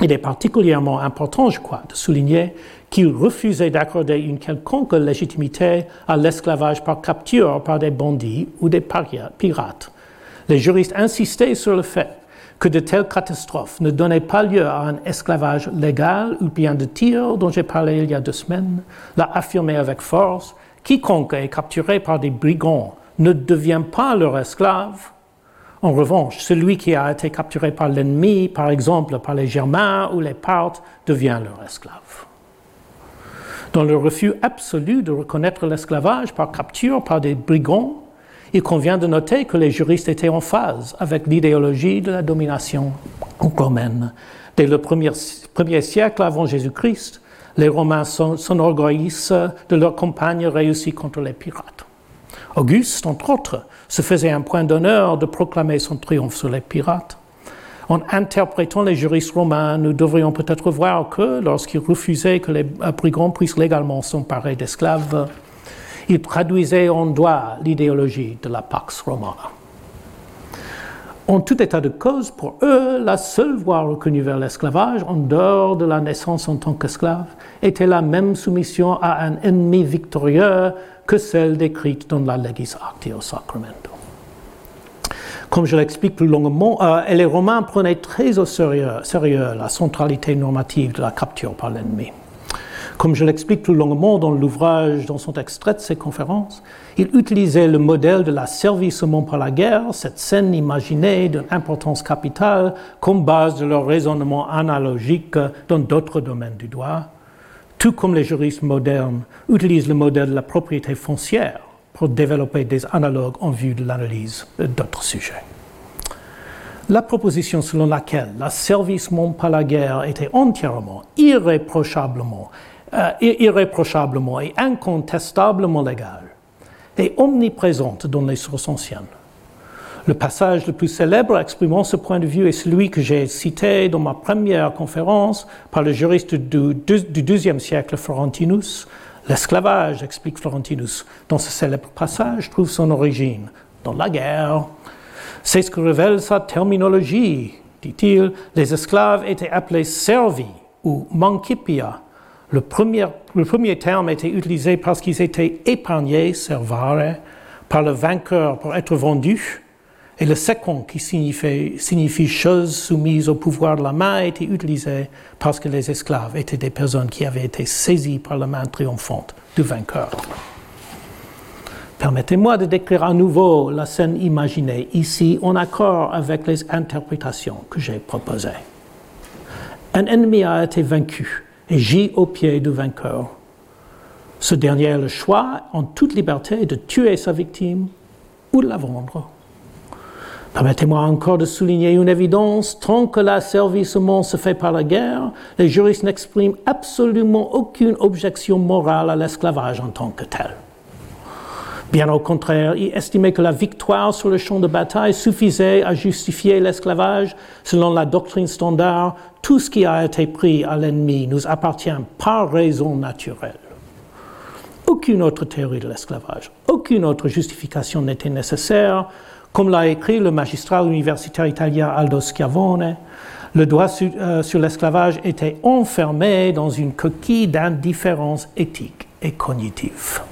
Il est particulièrement important, je crois, de souligner qu'ils refusaient d'accorder une quelconque légitimité à l'esclavage par capture par des bandits ou des pirates les juristes insistaient sur le fait que de telles catastrophes ne donnaient pas lieu à un esclavage légal ou bien de tir dont j'ai parlé il y a deux semaines, l'a affirmé avec force, quiconque est capturé par des brigands ne devient pas leur esclave. En revanche, celui qui a été capturé par l'ennemi, par exemple par les Germains ou les Parthes, devient leur esclave. Dans le refus absolu de reconnaître l'esclavage par capture par des brigands, il convient de noter que les juristes étaient en phase avec l'idéologie de la domination romaine. Dès le premier, siècle avant Jésus-Christ, les Romains s'enorgueillissent de leur campagne réussie contre les pirates. Auguste, entre autres, se faisait un point d'honneur de proclamer son triomphe sur les pirates. En interprétant les juristes romains, nous devrions peut-être voir que lorsqu'ils refusaient que les brigands puissent légalement s'emparer d'esclaves, il traduisait en droit l'idéologie de la Pax Romana. En tout état de cause, pour eux, la seule voie reconnue vers l'esclavage, en dehors de la naissance en tant qu'esclave, était la même soumission à un ennemi victorieux que celle décrite dans la Legis Actio Sacramento. Comme je l'explique plus longuement, euh, les Romains prenaient très au sérieux la centralité normative de la capture par l'ennemi. Comme je l'explique plus longuement dans l'ouvrage dont sont extraites ces conférences, il utilisait le modèle de l'asservissement par la guerre, cette scène imaginée d'une importance capitale, comme base de leur raisonnement analogique dans d'autres domaines du droit, tout comme les juristes modernes utilisent le modèle de la propriété foncière pour développer des analogues en vue de l'analyse d'autres sujets. La proposition selon laquelle l'asservissement par la guerre était entièrement, irréprochablement euh, irréprochablement et incontestablement légale et omniprésente dans les sources anciennes. Le passage le plus célèbre exprimant ce point de vue est celui que j'ai cité dans ma première conférence par le juriste du, XIIe siècle Florentinus. L'esclavage, explique Florentinus, dans ce célèbre passage, trouve son origine dans la guerre. C'est ce que révèle sa terminologie, dit-il. Les esclaves étaient appelés servi ou mancipia. Le premier, le premier terme était utilisé parce qu'ils étaient épargnés, servare, par le vainqueur pour être vendus et le second, qui signifie, signifie chose soumise au pouvoir de la main, été utilisé parce que les esclaves étaient des personnes qui avaient été saisies par la main triomphante du vainqueur. Permettez-moi de décrire à nouveau la scène imaginée ici en accord avec les interprétations que j'ai proposées. Un ennemi a été vaincu et gît au pied du vainqueur. Ce dernier a le choix, en toute liberté, de tuer sa victime ou de la vendre. Permettez-moi encore de souligner une évidence, tant que l'asservissement se fait par la guerre, les juristes n'expriment absolument aucune objection morale à l'esclavage en tant que tel. Bien au contraire, ils estimaient que la victoire sur le champ de bataille suffisait à justifier l'esclavage. Selon la doctrine standard, tout ce qui a été pris à l'ennemi nous appartient par raison naturelle. Aucune autre théorie de l'esclavage, aucune autre justification n'était nécessaire comme l'a écrit le magistrat universitaire italien Aldo Schiavone, le droit euh, sur, l'esclavage était enfermé dans une coquille d'indifférence éthique et cognitive.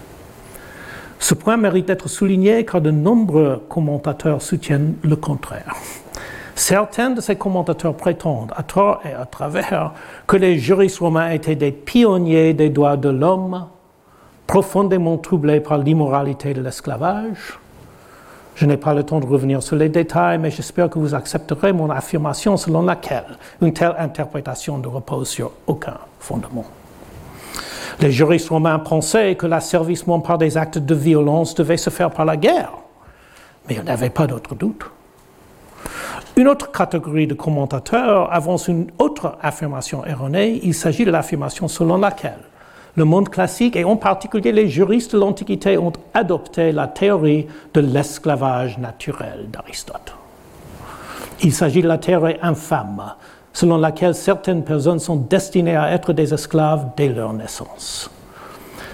Ce point mérite d'être souligné car de nombreux commentateurs soutiennent le contraire. Certains de ces commentateurs prétendent, à tort et à travers, que les juristes romains étaient des pionniers des droits de l'homme, profondément troublés par l'immoralité de l'esclavage, je n'ai pas le temps de revenir sur les détails, mais j'espère que vous accepterez mon affirmation selon laquelle une telle interprétation ne repose sur aucun fondement. Les juristes romains pensaient que l'asservissement par des actes de violence devait se faire par la guerre, mais il n'y avait pas d'autre doute. Une autre catégorie de commentateurs avance une autre affirmation erronée. Il s'agit de l'affirmation selon laquelle le monde classique et en particulier les juristes de l'Antiquité ont adopté la théorie de l'esclavage naturel d'Aristote. Il s'agit de la théorie infâme, selon laquelle certaines personnes sont destinées à être des esclaves dès leur naissance.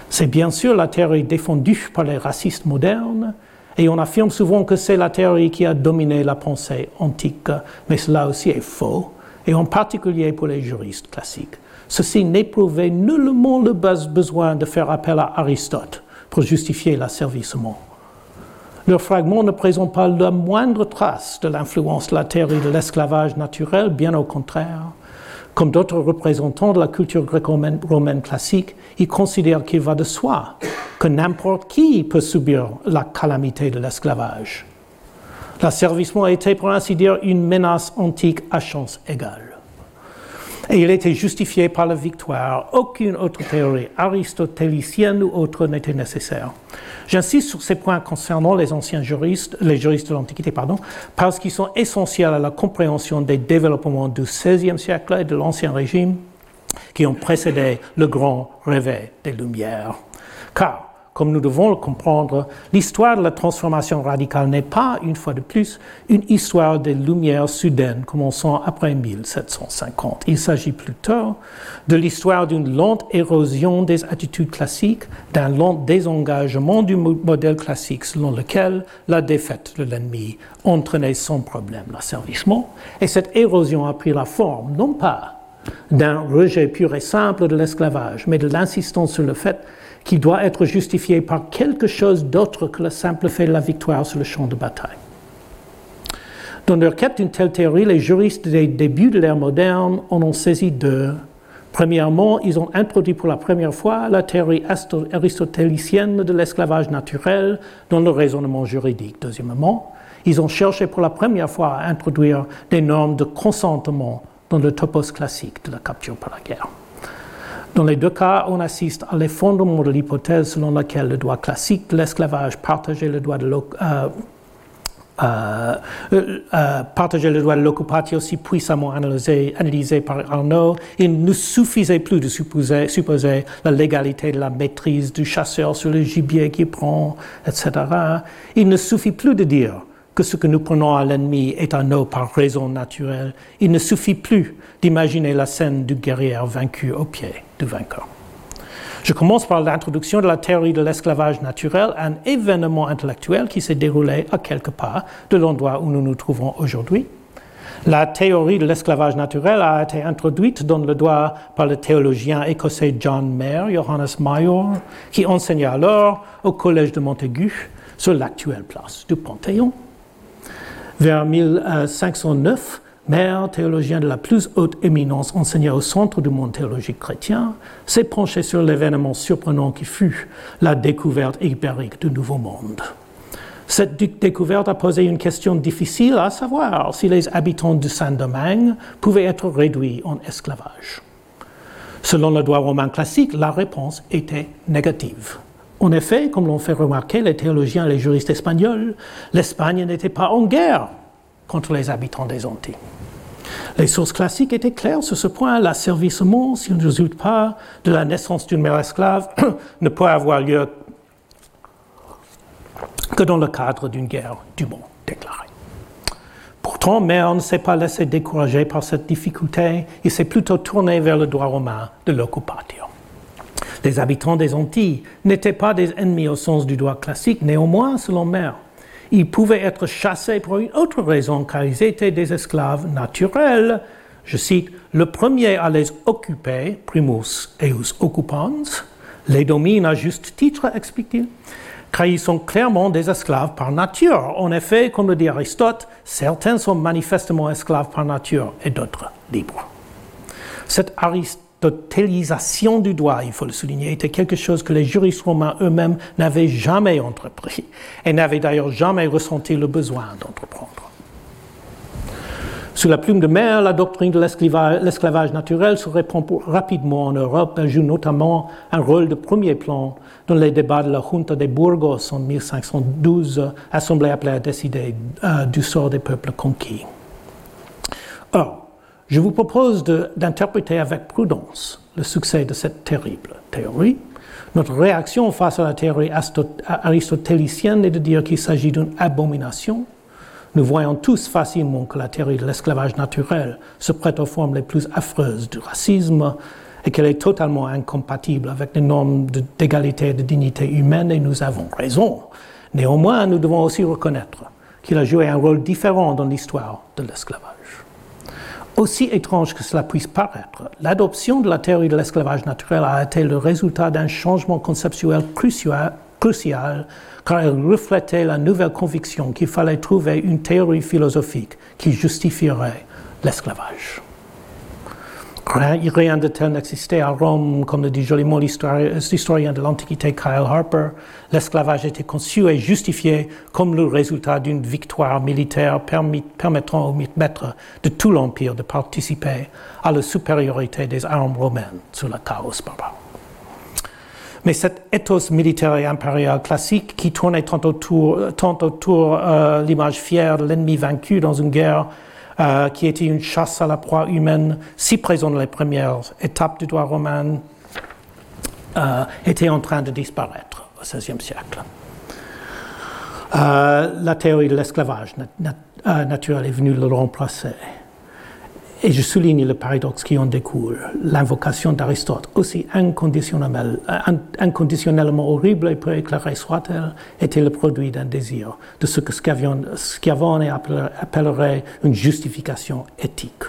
C'est bien sûr la théorie défendue par les racistes modernes, et on affirme souvent que c'est la théorie qui a dominé la pensée antique, mais cela aussi est faux, et en particulier pour les juristes classiques. Ceci n'éprouvait nullement le besoin de faire appel à Aristote pour justifier l'asservissement. Leurs fragments ne présentent pas la moindre trace de l'influence de la théorie de l'esclavage naturel, bien au contraire. Comme d'autres représentants de la culture gréco-romaine classique, ils considèrent qu'il va de soi que n'importe qui peut subir la calamité de l'esclavage. L'asservissement était, pour ainsi dire, une menace antique à chance égale et il était justifié par la victoire. Aucune autre théorie aristotélicienne ou autre n'était nécessaire. J'insiste sur ces points concernant les anciens juristes, les juristes de l'Antiquité, pardon, parce qu'ils sont essentiels à la compréhension des développements du XVIe siècle et de l'Ancien Régime qui ont précédé le grand réveil des Lumières. Car comme nous devons le comprendre, l'histoire de la transformation radicale n'est pas, une fois de plus, une histoire des lumières soudaines commençant après 1750. Il s'agit plutôt de l'histoire d'une lente érosion des attitudes classiques, d'un lent désengagement du modèle classique selon lequel la défaite de l'ennemi entraînait sans problème l'asservissement. Et cette érosion a pris la forme, non pas d'un rejet pur et simple de l'esclavage, mais de l'insistance sur le fait qui doit être justifié par quelque chose d'autre que le simple fait de la victoire sur le champ de bataille. Dans leur quête d'une telle théorie, les juristes des débuts de l'ère moderne en ont saisi deux. Premièrement, ils ont introduit pour la première fois la théorie aristotélicienne de l'esclavage naturel dans le raisonnement juridique. Deuxièmement, ils ont cherché pour la première fois à introduire des normes de consentement dans le topos classique de la capture par la guerre. Dans les deux cas, on assiste à l'effondrement de l'hypothèse selon laquelle le droit classique de l'esclavage partageait le droit de euh, Euh, euh, partager le droit de l'occupation aussi puissamment analysé, par Arnaud, il ne suffisait plus de supposer, la légalité de la maîtrise du chasseur sur le gibier qu'il prend, etc. Il ne suffit plus de dire que ce que nous prenons à l'ennemi est à nous par raison naturelle. Il ne suffit plus d'imaginer la scène du guerrier vaincu au pied du vainqueur. Je commence par l'introduction de la théorie de l'esclavage naturel, un événement intellectuel qui s'est déroulé à quelques pas de l'endroit où nous nous trouvons aujourd'hui. La théorie de l'esclavage naturel a été introduite dans le droit par le théologien écossais John Mayer, Johannes Mayor, qui enseignait alors au collège de Montaigu sur l'actuelle place du Panthéon. Vers 1509, Mère, théologien de la plus haute éminence enseigné au centre du monde théologique chrétien, s'est penché sur l'événement surprenant qui fut la découverte ibérique du Nouveau Monde. Cette découverte a posé une question difficile à savoir si les habitants du Saint-Domingue pouvaient être réduits en esclavage. Selon le droit romain classique, la réponse était négative. En effet, comme l'ont fait remarquer les théologiens et les juristes espagnols, l'Espagne n'était pas en guerre contre les habitants des Antilles. Les sources classiques étaient claires sur ce point. L'asservissement, s'il ne résulte pas de la naissance d'une mère esclave, ne peut avoir lieu que dans le cadre d'une guerre du monde déclarée. Pourtant, Mère ne s'est pas laissé décourager par cette difficulté, il s'est plutôt tourné vers le droit romain de l'occupation. Les habitants des Antilles n'étaient pas des ennemis au sens du droit classique, néanmoins, selon Mère, ils pouvaient être chassés pour une autre raison, car ils étaient des esclaves naturels. Je cite, le premier à les occuper, primus eus occupans, les domine à juste titre, explique-t-il, car ils sont clairement des esclaves par nature. En effet, comme le dit Aristote, certains sont manifestement esclaves par nature et d'autres libres. Cette Aristote totélisation du droit, il faut le souligner, était quelque chose que les juristes romains eux-mêmes n'avaient jamais entrepris et n'avaient d'ailleurs jamais ressenti le besoin d'entreprendre. Sous la plume de mer, la doctrine de l'esclavage naturel se répand rapidement en Europe. Elle joue notamment un rôle de premier plan dans les débats de la Junta de Burgos en 1512, assemblée appelée à décider euh, du sort des peuples conquis. Or, je vous propose d'interpréter avec prudence le succès de cette terrible théorie. Notre réaction face à la théorie aristotélicienne est de dire qu'il s'agit d'une abomination. Nous voyons tous facilement que la théorie de l'esclavage naturel se prête aux formes les plus affreuses du racisme et qu'elle est totalement incompatible avec les normes d'égalité et de dignité humaine, et nous avons raison. Néanmoins, nous devons aussi reconnaître qu'il a joué un rôle différent dans l'histoire de l'esclavage. Aussi étrange que cela puisse paraître, l'adoption de la théorie de l'esclavage naturel a été le résultat d'un changement conceptuel crucial, crucial car elle reflétait la nouvelle conviction qu'il fallait trouver une théorie philosophique qui justifierait l'esclavage. Rien de tel n'existait à Rome, comme le dit joliment l'historien de l'Antiquité Kyle Harper. L'esclavage était conçu et justifié comme le résultat d'une victoire militaire permettant aux maîtres de tout l'Empire de participer à la supériorité des armes romaines sur le chaos barbare. Mais cet ethos militaire et impérial classique qui tournait tant autour, autour euh, l'image fière de l'ennemi vaincu dans une guerre euh, qui était une chasse à la proie humaine, si présente dans les premières étapes du droit romain, euh, était en train de disparaître au XVIe siècle. Euh, la théorie de l'esclavage naturel est venue le remplacer. Et je souligne le paradoxe qui en découle. L'invocation d'Aristote, aussi inconditionnellement, horrible et peu éclairée soit-elle, était le produit d'un désir, de ce que Schiavone appellerait une justification éthique.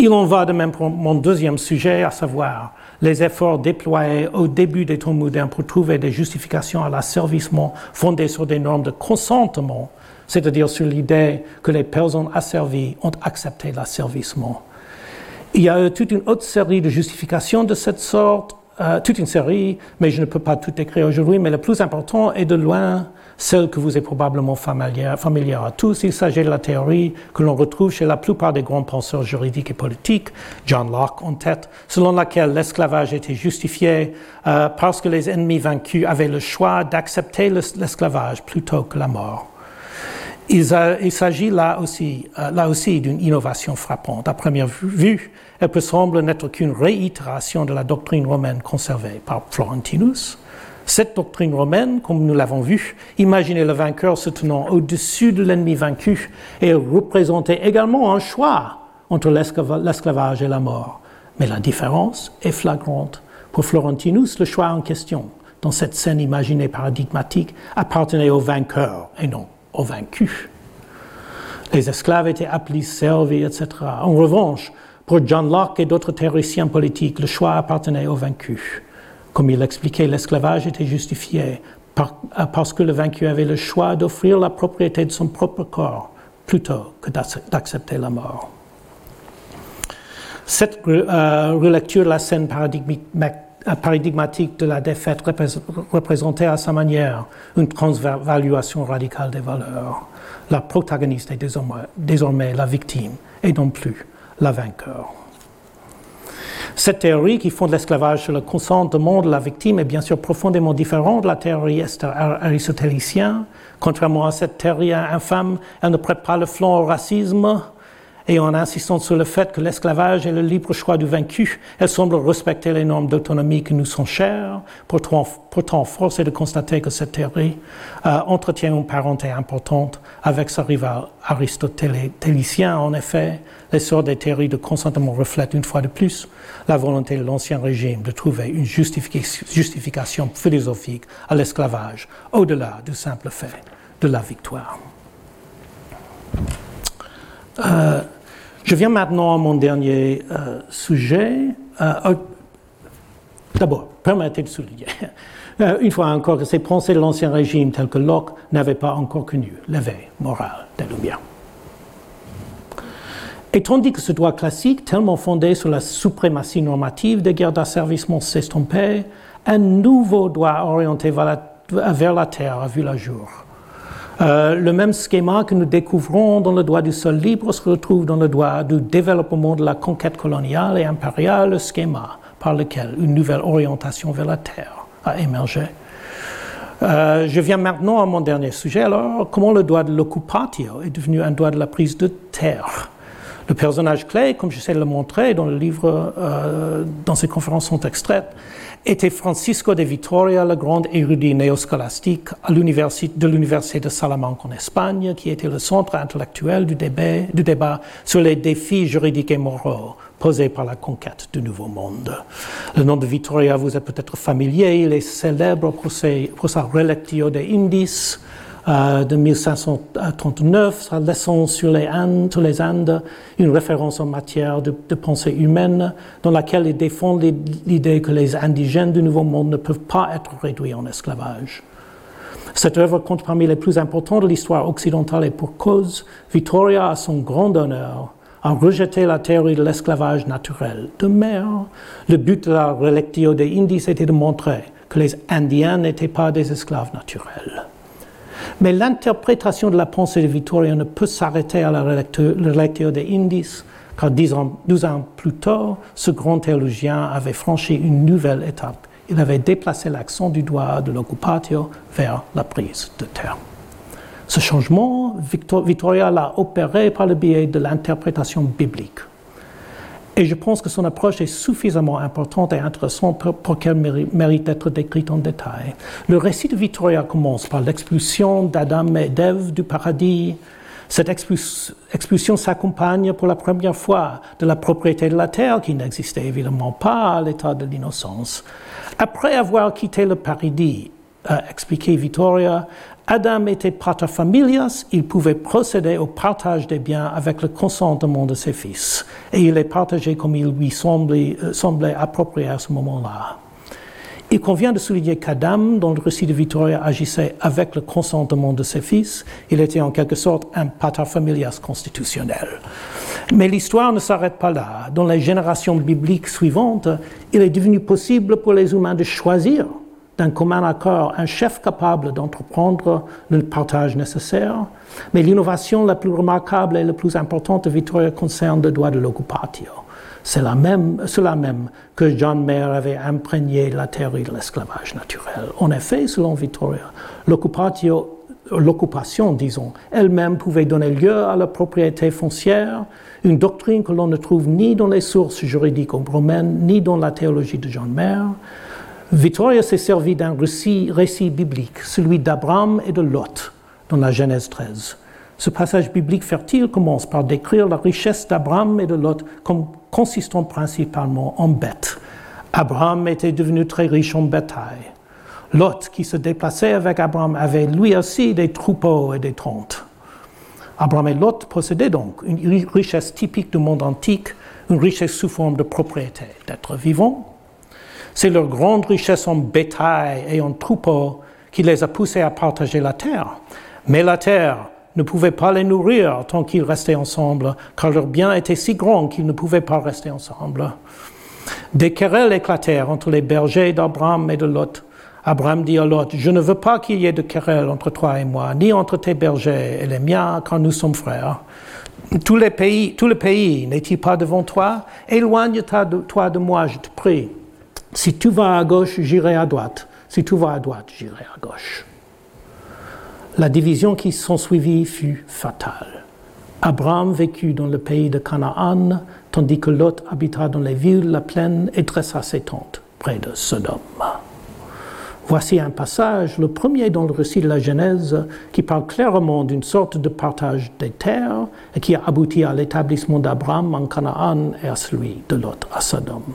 Il en va de même pour mon deuxième sujet, à savoir les efforts déployés au début des temps modernes pour trouver des justifications à l'asservissement fondées sur des normes de consentement c'est-à-dire sur l'idée que les personnes asservies ont accepté l'asservissement. Il y a toute une autre série de justifications de cette sorte, euh, toute une série, mais je ne peux pas tout écrire aujourd'hui, mais le plus important est de loin celle que vous êtes probablement familière, à tous. Il s'agit de la théorie que l'on retrouve chez la plupart des grands penseurs juridiques et politiques, John Locke en tête, selon laquelle l'esclavage était justifié euh, parce que les ennemis vaincus avaient le choix d'accepter l'esclavage plutôt que la mort. Il, s'agit là aussi, euh, là aussi d'une innovation frappante. À première vue, elle peut sembler n'être qu'une réitération de la doctrine romaine conservée par Florentinus. Cette doctrine romaine, comme nous l'avons vu, imaginait le vainqueur se tenant au-dessus de l'ennemi vaincu et représentait également un choix entre l'esclavage et la mort. Mais la différence est flagrante. Pour Florentinus, le choix en question, dans cette scène imaginée paradigmatique, appartenait au vainqueur et non au vaincu. Les esclaves étaient appelés, servis, etc. En revanche, pour John Locke et d'autres théoriciens politiques, le choix appartenait au vaincu. Comme il l'expliquait, l'esclavage était justifié parce que le vaincu avait le choix d'offrir la propriété de son propre corps plutôt que d'accepter la mort. Cette euh, relecture de la scène paradigmatique de la défaite représentait à sa manière une transvaluation radicale des valeurs. La protagoniste est désormais, désormais la victime et non plus la vainqueur. Cette théorie qui fonde l'esclavage sur le consentement de la victime est bien sûr profondément différente de la théorie aristotélicienne. Contrairement à cette théorie infâme, elle ne prête pas le flanc au racisme, et en insistant sur le fait que l'esclavage est le libre choix du vaincu, elle semble respecter les normes d'autonomie qui nous sont chères. Pourtant, pourtant force est de constater que cette théorie euh, entretient une parenté importante avec sa rivale aristotélicien. En effet, l'essor des théories de consentement reflète une fois de plus la volonté de l'ancien régime de trouver une justification philosophique à l'esclavage, au-delà du simple fait de la victoire. Euh, je viens maintenant à mon dernier euh, sujet. Euh, oh, d'abord, permettez de souligner, une fois encore, que ces pensées de l'Ancien Régime, telles que Locke, n'avaient pas encore connu l'éveil moral des Lumières. Et tandis que ce droit classique, tellement fondé sur la suprématie normative des guerres d'asservissement s'estompait, un nouveau droit orienté vers la terre a vu la jour. Euh, le même schéma que nous découvrons dans le droit du sol libre se retrouve dans le droit du développement de la conquête coloniale et impériale, le schéma par lequel une nouvelle orientation vers la terre a émergé. Euh, je viens maintenant à mon dernier sujet. Alors, comment le droit de l'occupatio est devenu un droit de la prise de terre? Le personnage clé, comme j'essaie de le montrer dans le livre, euh, dans ces conférences sont extraites, était Francisco de Vitoria, le grand érudit néoscolastique de l'Université de Salamanque en Espagne, qui était le centre intellectuel du débat, sur les défis juridiques et moraux posés par la conquête du Nouveau Monde. Le nom de Vitoria vous est peut-être familier, il est célèbre pour, pour sa relectio de Indies, euh, de 1539, sa leçon sur les Andes, sur les une référence en matière de, pensée humaine, dans laquelle il défend l'idée que les indigènes du Nouveau Monde ne peuvent pas être réduits en esclavage. Cette œuvre compte parmi les plus importantes de l'histoire occidentale et pour cause, Victoria, à son grand honneur, a rejeté la théorie de l'esclavage naturel de mer. Le but de la relectio des Indies était de montrer que les Indiens n'étaient pas des esclaves naturels. Mais l'interprétation de la pensée de Vittoria ne peut s'arrêter à la lecture des indices, car ans, douze ans plus tard, ce grand théologien avait franchi une nouvelle étape. Il avait déplacé l'accent du doigt de l'occupatio vers la prise de terre. Ce changement, Vittoria l'a opéré par le biais de l'interprétation biblique. Et je pense que son approche est suffisamment importante et intéressante pour, qu'elle mérite d'être décrite en détail. Le récit de Victoria commence par l'expulsion d'Adam et d'Ève du paradis. Cette expulsion s'accompagne pour la première fois de la propriété de la terre qui n'existait évidemment pas à l'état de l'innocence. Après avoir quitté le paradis, a expliqué Vittoria, Adam était pater familias, il pouvait procéder au partage des biens avec le consentement de ses fils, et il les partageait comme il lui semblait, euh, semblait approprié à ce moment-là. Il convient de souligner qu'Adam, dans le récit de Victoria, agissait avec le consentement de ses fils. Il était en quelque sorte un pater familias constitutionnel. Mais l'histoire ne s'arrête pas là. Dans les générations bibliques suivantes, il est devenu possible pour les humains de choisir d'un commun accord un chef capable d'entreprendre le partage nécessaire, mais l'innovation la plus remarquable et la plus importante de Vittoria concerne le droit de l'occupatio. C'est même, cela même que John Mayer avait imprégné la théorie de l'esclavage naturel. En effet, selon Vittoria, l'occupatio l'occupation, disons, elle-même pouvait donner lieu à la propriété foncière, une doctrine que l'on ne trouve ni dans les sources juridiques romaines, ni dans la théologie de John Mayer. Victoria s'est servi d'un récit, récit biblique, celui d'Abraham et de Lot, dans la Genèse 13. Ce passage biblique fertile commence par décrire la richesse d'Abraham et de Lot comme consistant principalement en bêtes. Abraham était devenu très riche en bétail. Lot, qui se déplaçait avec Abraham, avait lui aussi des troupeaux et des tentes. Abraham et Lot possédaient donc une richesse typique du monde antique, une richesse sous forme de propriété, d'être vivant. C'est leur grande richesse en bétail et en troupeaux qui les a poussés à partager la terre. Mais la terre ne pouvait pas les nourrir tant qu'ils restaient ensemble, car leur bien était si grand qu'ils ne pouvaient pas rester ensemble. Des querelles éclatèrent entre les bergers d'Abraham et de Lot. Abraham dit à Lot, je ne veux pas qu'il y ait de querelles entre toi et moi, ni entre tes bergers et les miens, car nous sommes frères. Tout, les pays, tout le pays n'est-il pas devant toi? Éloigne-toi de, toi de moi, je te prie. Si tu vas à gauche, j'irai à droite. Si tu vas à droite, j'irai à gauche. La division qui s'ensuivit fut fatale. Abraham vécut dans le pays de Canaan, tandis que Lot habita dans les villes, la plaine et dressa ses tentes près de Sodome. Voici un passage, le premier dans le récit de la Genèse, qui parle clairement d'une sorte de partage des terres et qui a abouti à l'établissement d'Abraham en Canaan et à celui de Lot à Sodome.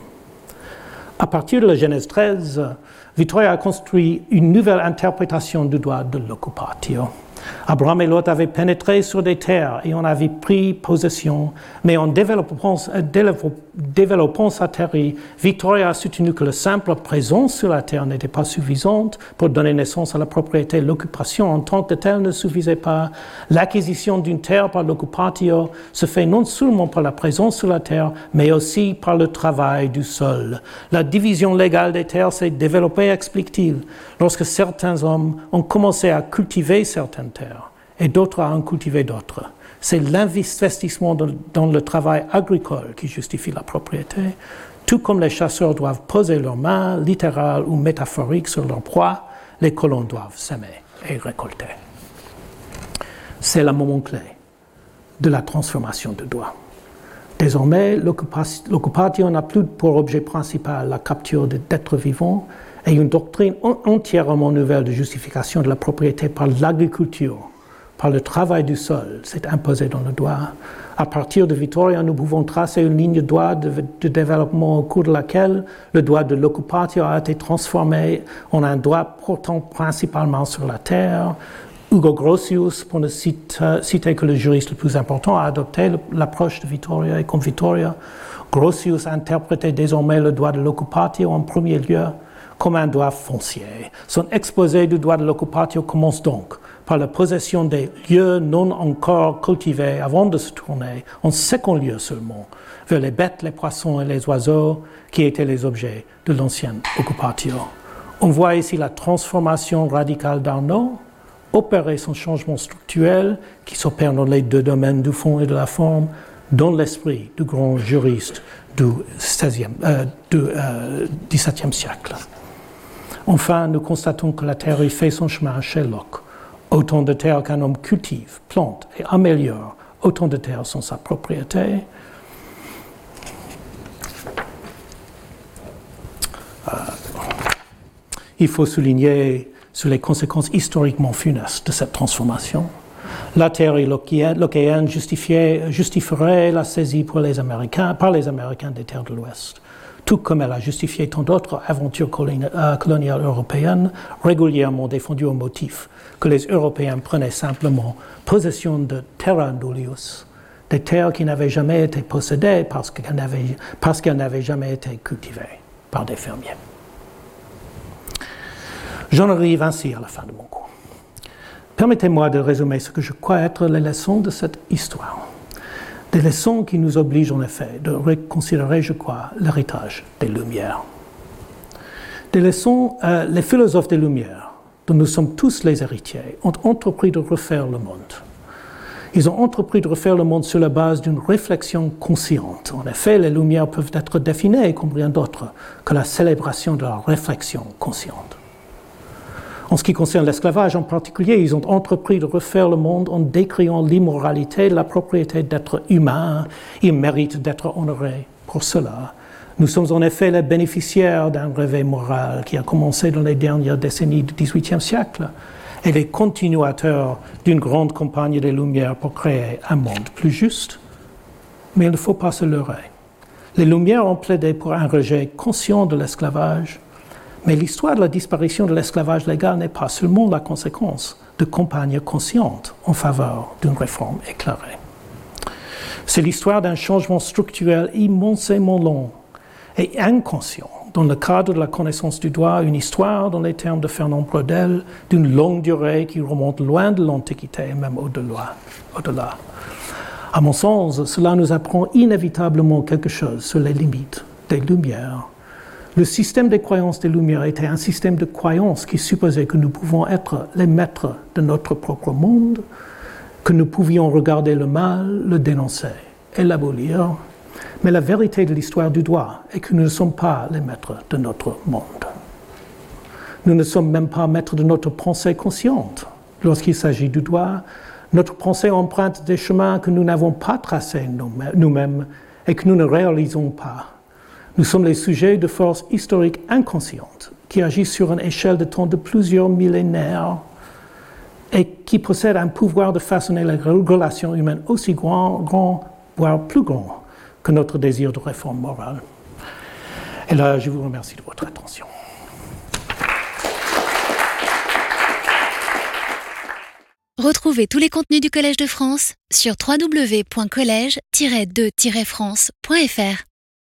À partir de la Genèse 13, Victoria a construit une nouvelle interprétation du droit de l'occupation. Abraham et Lot avaient pénétré sur des terres et en avaient pris possession, mais en développant, développant sa terre, Victoria a soutenu que la simple présence sur la terre n'était pas suffisante pour donner naissance à la propriété. L'occupation en tant que telle ne suffisait pas. L'acquisition d'une terre par l'occupatio se fait non seulement par la présence sur la terre, mais aussi par le travail du sol. La division légale des terres s'est développée, explique-t-il, lorsque certains hommes ont commencé à cultiver certaines terres et d'autres à en cultiver d'autres. C'est l'investissement dans le travail agricole qui justifie la propriété, tout comme les chasseurs doivent poser leurs mains, littérales ou métaphoriques, sur leur proie, les colons doivent s'aimer et récolter. C'est le moment clé de la transformation du droit. Désormais, l'occupation n'a plus pour objet principal la capture d'êtres vivants et une doctrine entièrement nouvelle de justification de la propriété par l'agriculture par le travail du sol, s'est imposé dans le droit. À partir de Victoria, nous pouvons tracer une ligne droit de, de, développement au cours de laquelle le droit de l'occupation a été transformé en un droit portant principalement sur la terre. Hugo Grotius, pour ne citer que le juriste le plus important, a adopté l'approche de Victoria et comme Victoria, Grotius interprétait désormais le droit de l'occupation en premier lieu comme un droit foncier. Son exposé du droit de l'occupation commence donc par la possession des lieux non encore cultivés avant de se tourner, en second lieu seulement, vers les bêtes, les poissons et les oiseaux qui étaient les objets de l'ancienne occupation. On voit ici la transformation radicale d'Arnaud, opérer son changement structurel qui s'opère dans les deux domaines du fond et de la forme, dans l'esprit du grand juriste du, 16e, euh, du euh, XVIIe siècle. Enfin, nous constatons que la théorie fait son chemin chez Locke. Autant de terres qu'un homme cultive, plante et améliore, autant de terres sont sa propriété. Euh, il faut souligner sur les conséquences historiquement funestes de cette transformation. La théorie lockéenne justifierait la saisie par les Américains des terres de l'Ouest tout comme elle a justifié tant d'autres aventures euh, coloniales européennes, régulièrement défendues au motif que les Européens prenaient simplement possession de terra nullius, des terres qui n'avaient jamais été possédées parce qu'elles n'avaient jamais été cultivées par des fermiers. J'en arrive ainsi à la fin de mon cours. Permettez-moi de résumer ce que je crois être les leçons de cette histoire. Des leçons qui nous obligent en effet de reconsidérer, je crois, l'héritage des Lumières. Des leçons, euh, les philosophes des Lumières, dont nous sommes tous les héritiers, ont entrepris de refaire le monde. Ils ont entrepris de refaire le monde sur la base d'une réflexion consciente. En effet, les Lumières peuvent être définies, comme rien d'autre, que la célébration de la réflexion consciente. En ce qui concerne l'esclavage en particulier, ils ont entrepris de refaire le monde en décriant l'immoralité de la propriété d'être humain. Ils méritent d'être honorés pour cela. Nous sommes en effet les bénéficiaires d'un réveil moral qui a commencé dans les dernières décennies du XVIIIe siècle et les continuateurs d'une grande campagne des Lumières pour créer un monde plus juste. Mais il ne faut pas se leurrer. Les Lumières ont plaidé pour un rejet conscient de l'esclavage mais l'histoire de la disparition de l'esclavage légal n'est pas seulement la conséquence de campagnes conscientes en faveur d'une réforme éclairée. C'est l'histoire d'un changement structurel immensément long et inconscient dans le cadre de la connaissance du droit, une histoire, dans les termes de Fernand Brodel, d'une longue durée qui remonte loin de l'Antiquité même au-delà. Au-delà. À mon sens, cela nous apprend inévitablement quelque chose sur les limites des Lumières le système des croyances des Lumières était un système de croyances qui supposait que nous pouvons être les maîtres de notre propre monde, que nous pouvions regarder le mal, le dénoncer et l'abolir. Mais la vérité de l'histoire du droit est que nous ne sommes pas les maîtres de notre monde. Nous ne sommes même pas maîtres de notre pensée consciente. Lorsqu'il s'agit du droit, notre pensée emprunte des chemins que nous n'avons pas tracés nous-mêmes et que nous ne réalisons pas. Nous sommes les sujets de forces historiques inconscientes qui agissent sur une échelle de temps de plusieurs millénaires et qui possèdent un pouvoir de façonner les relations humaines aussi grand, grand, voire plus grand que notre désir de réforme morale. Et là, je vous remercie de votre attention. Retrouvez tous les contenus du Collège de France sur www.colège-2-france.fr.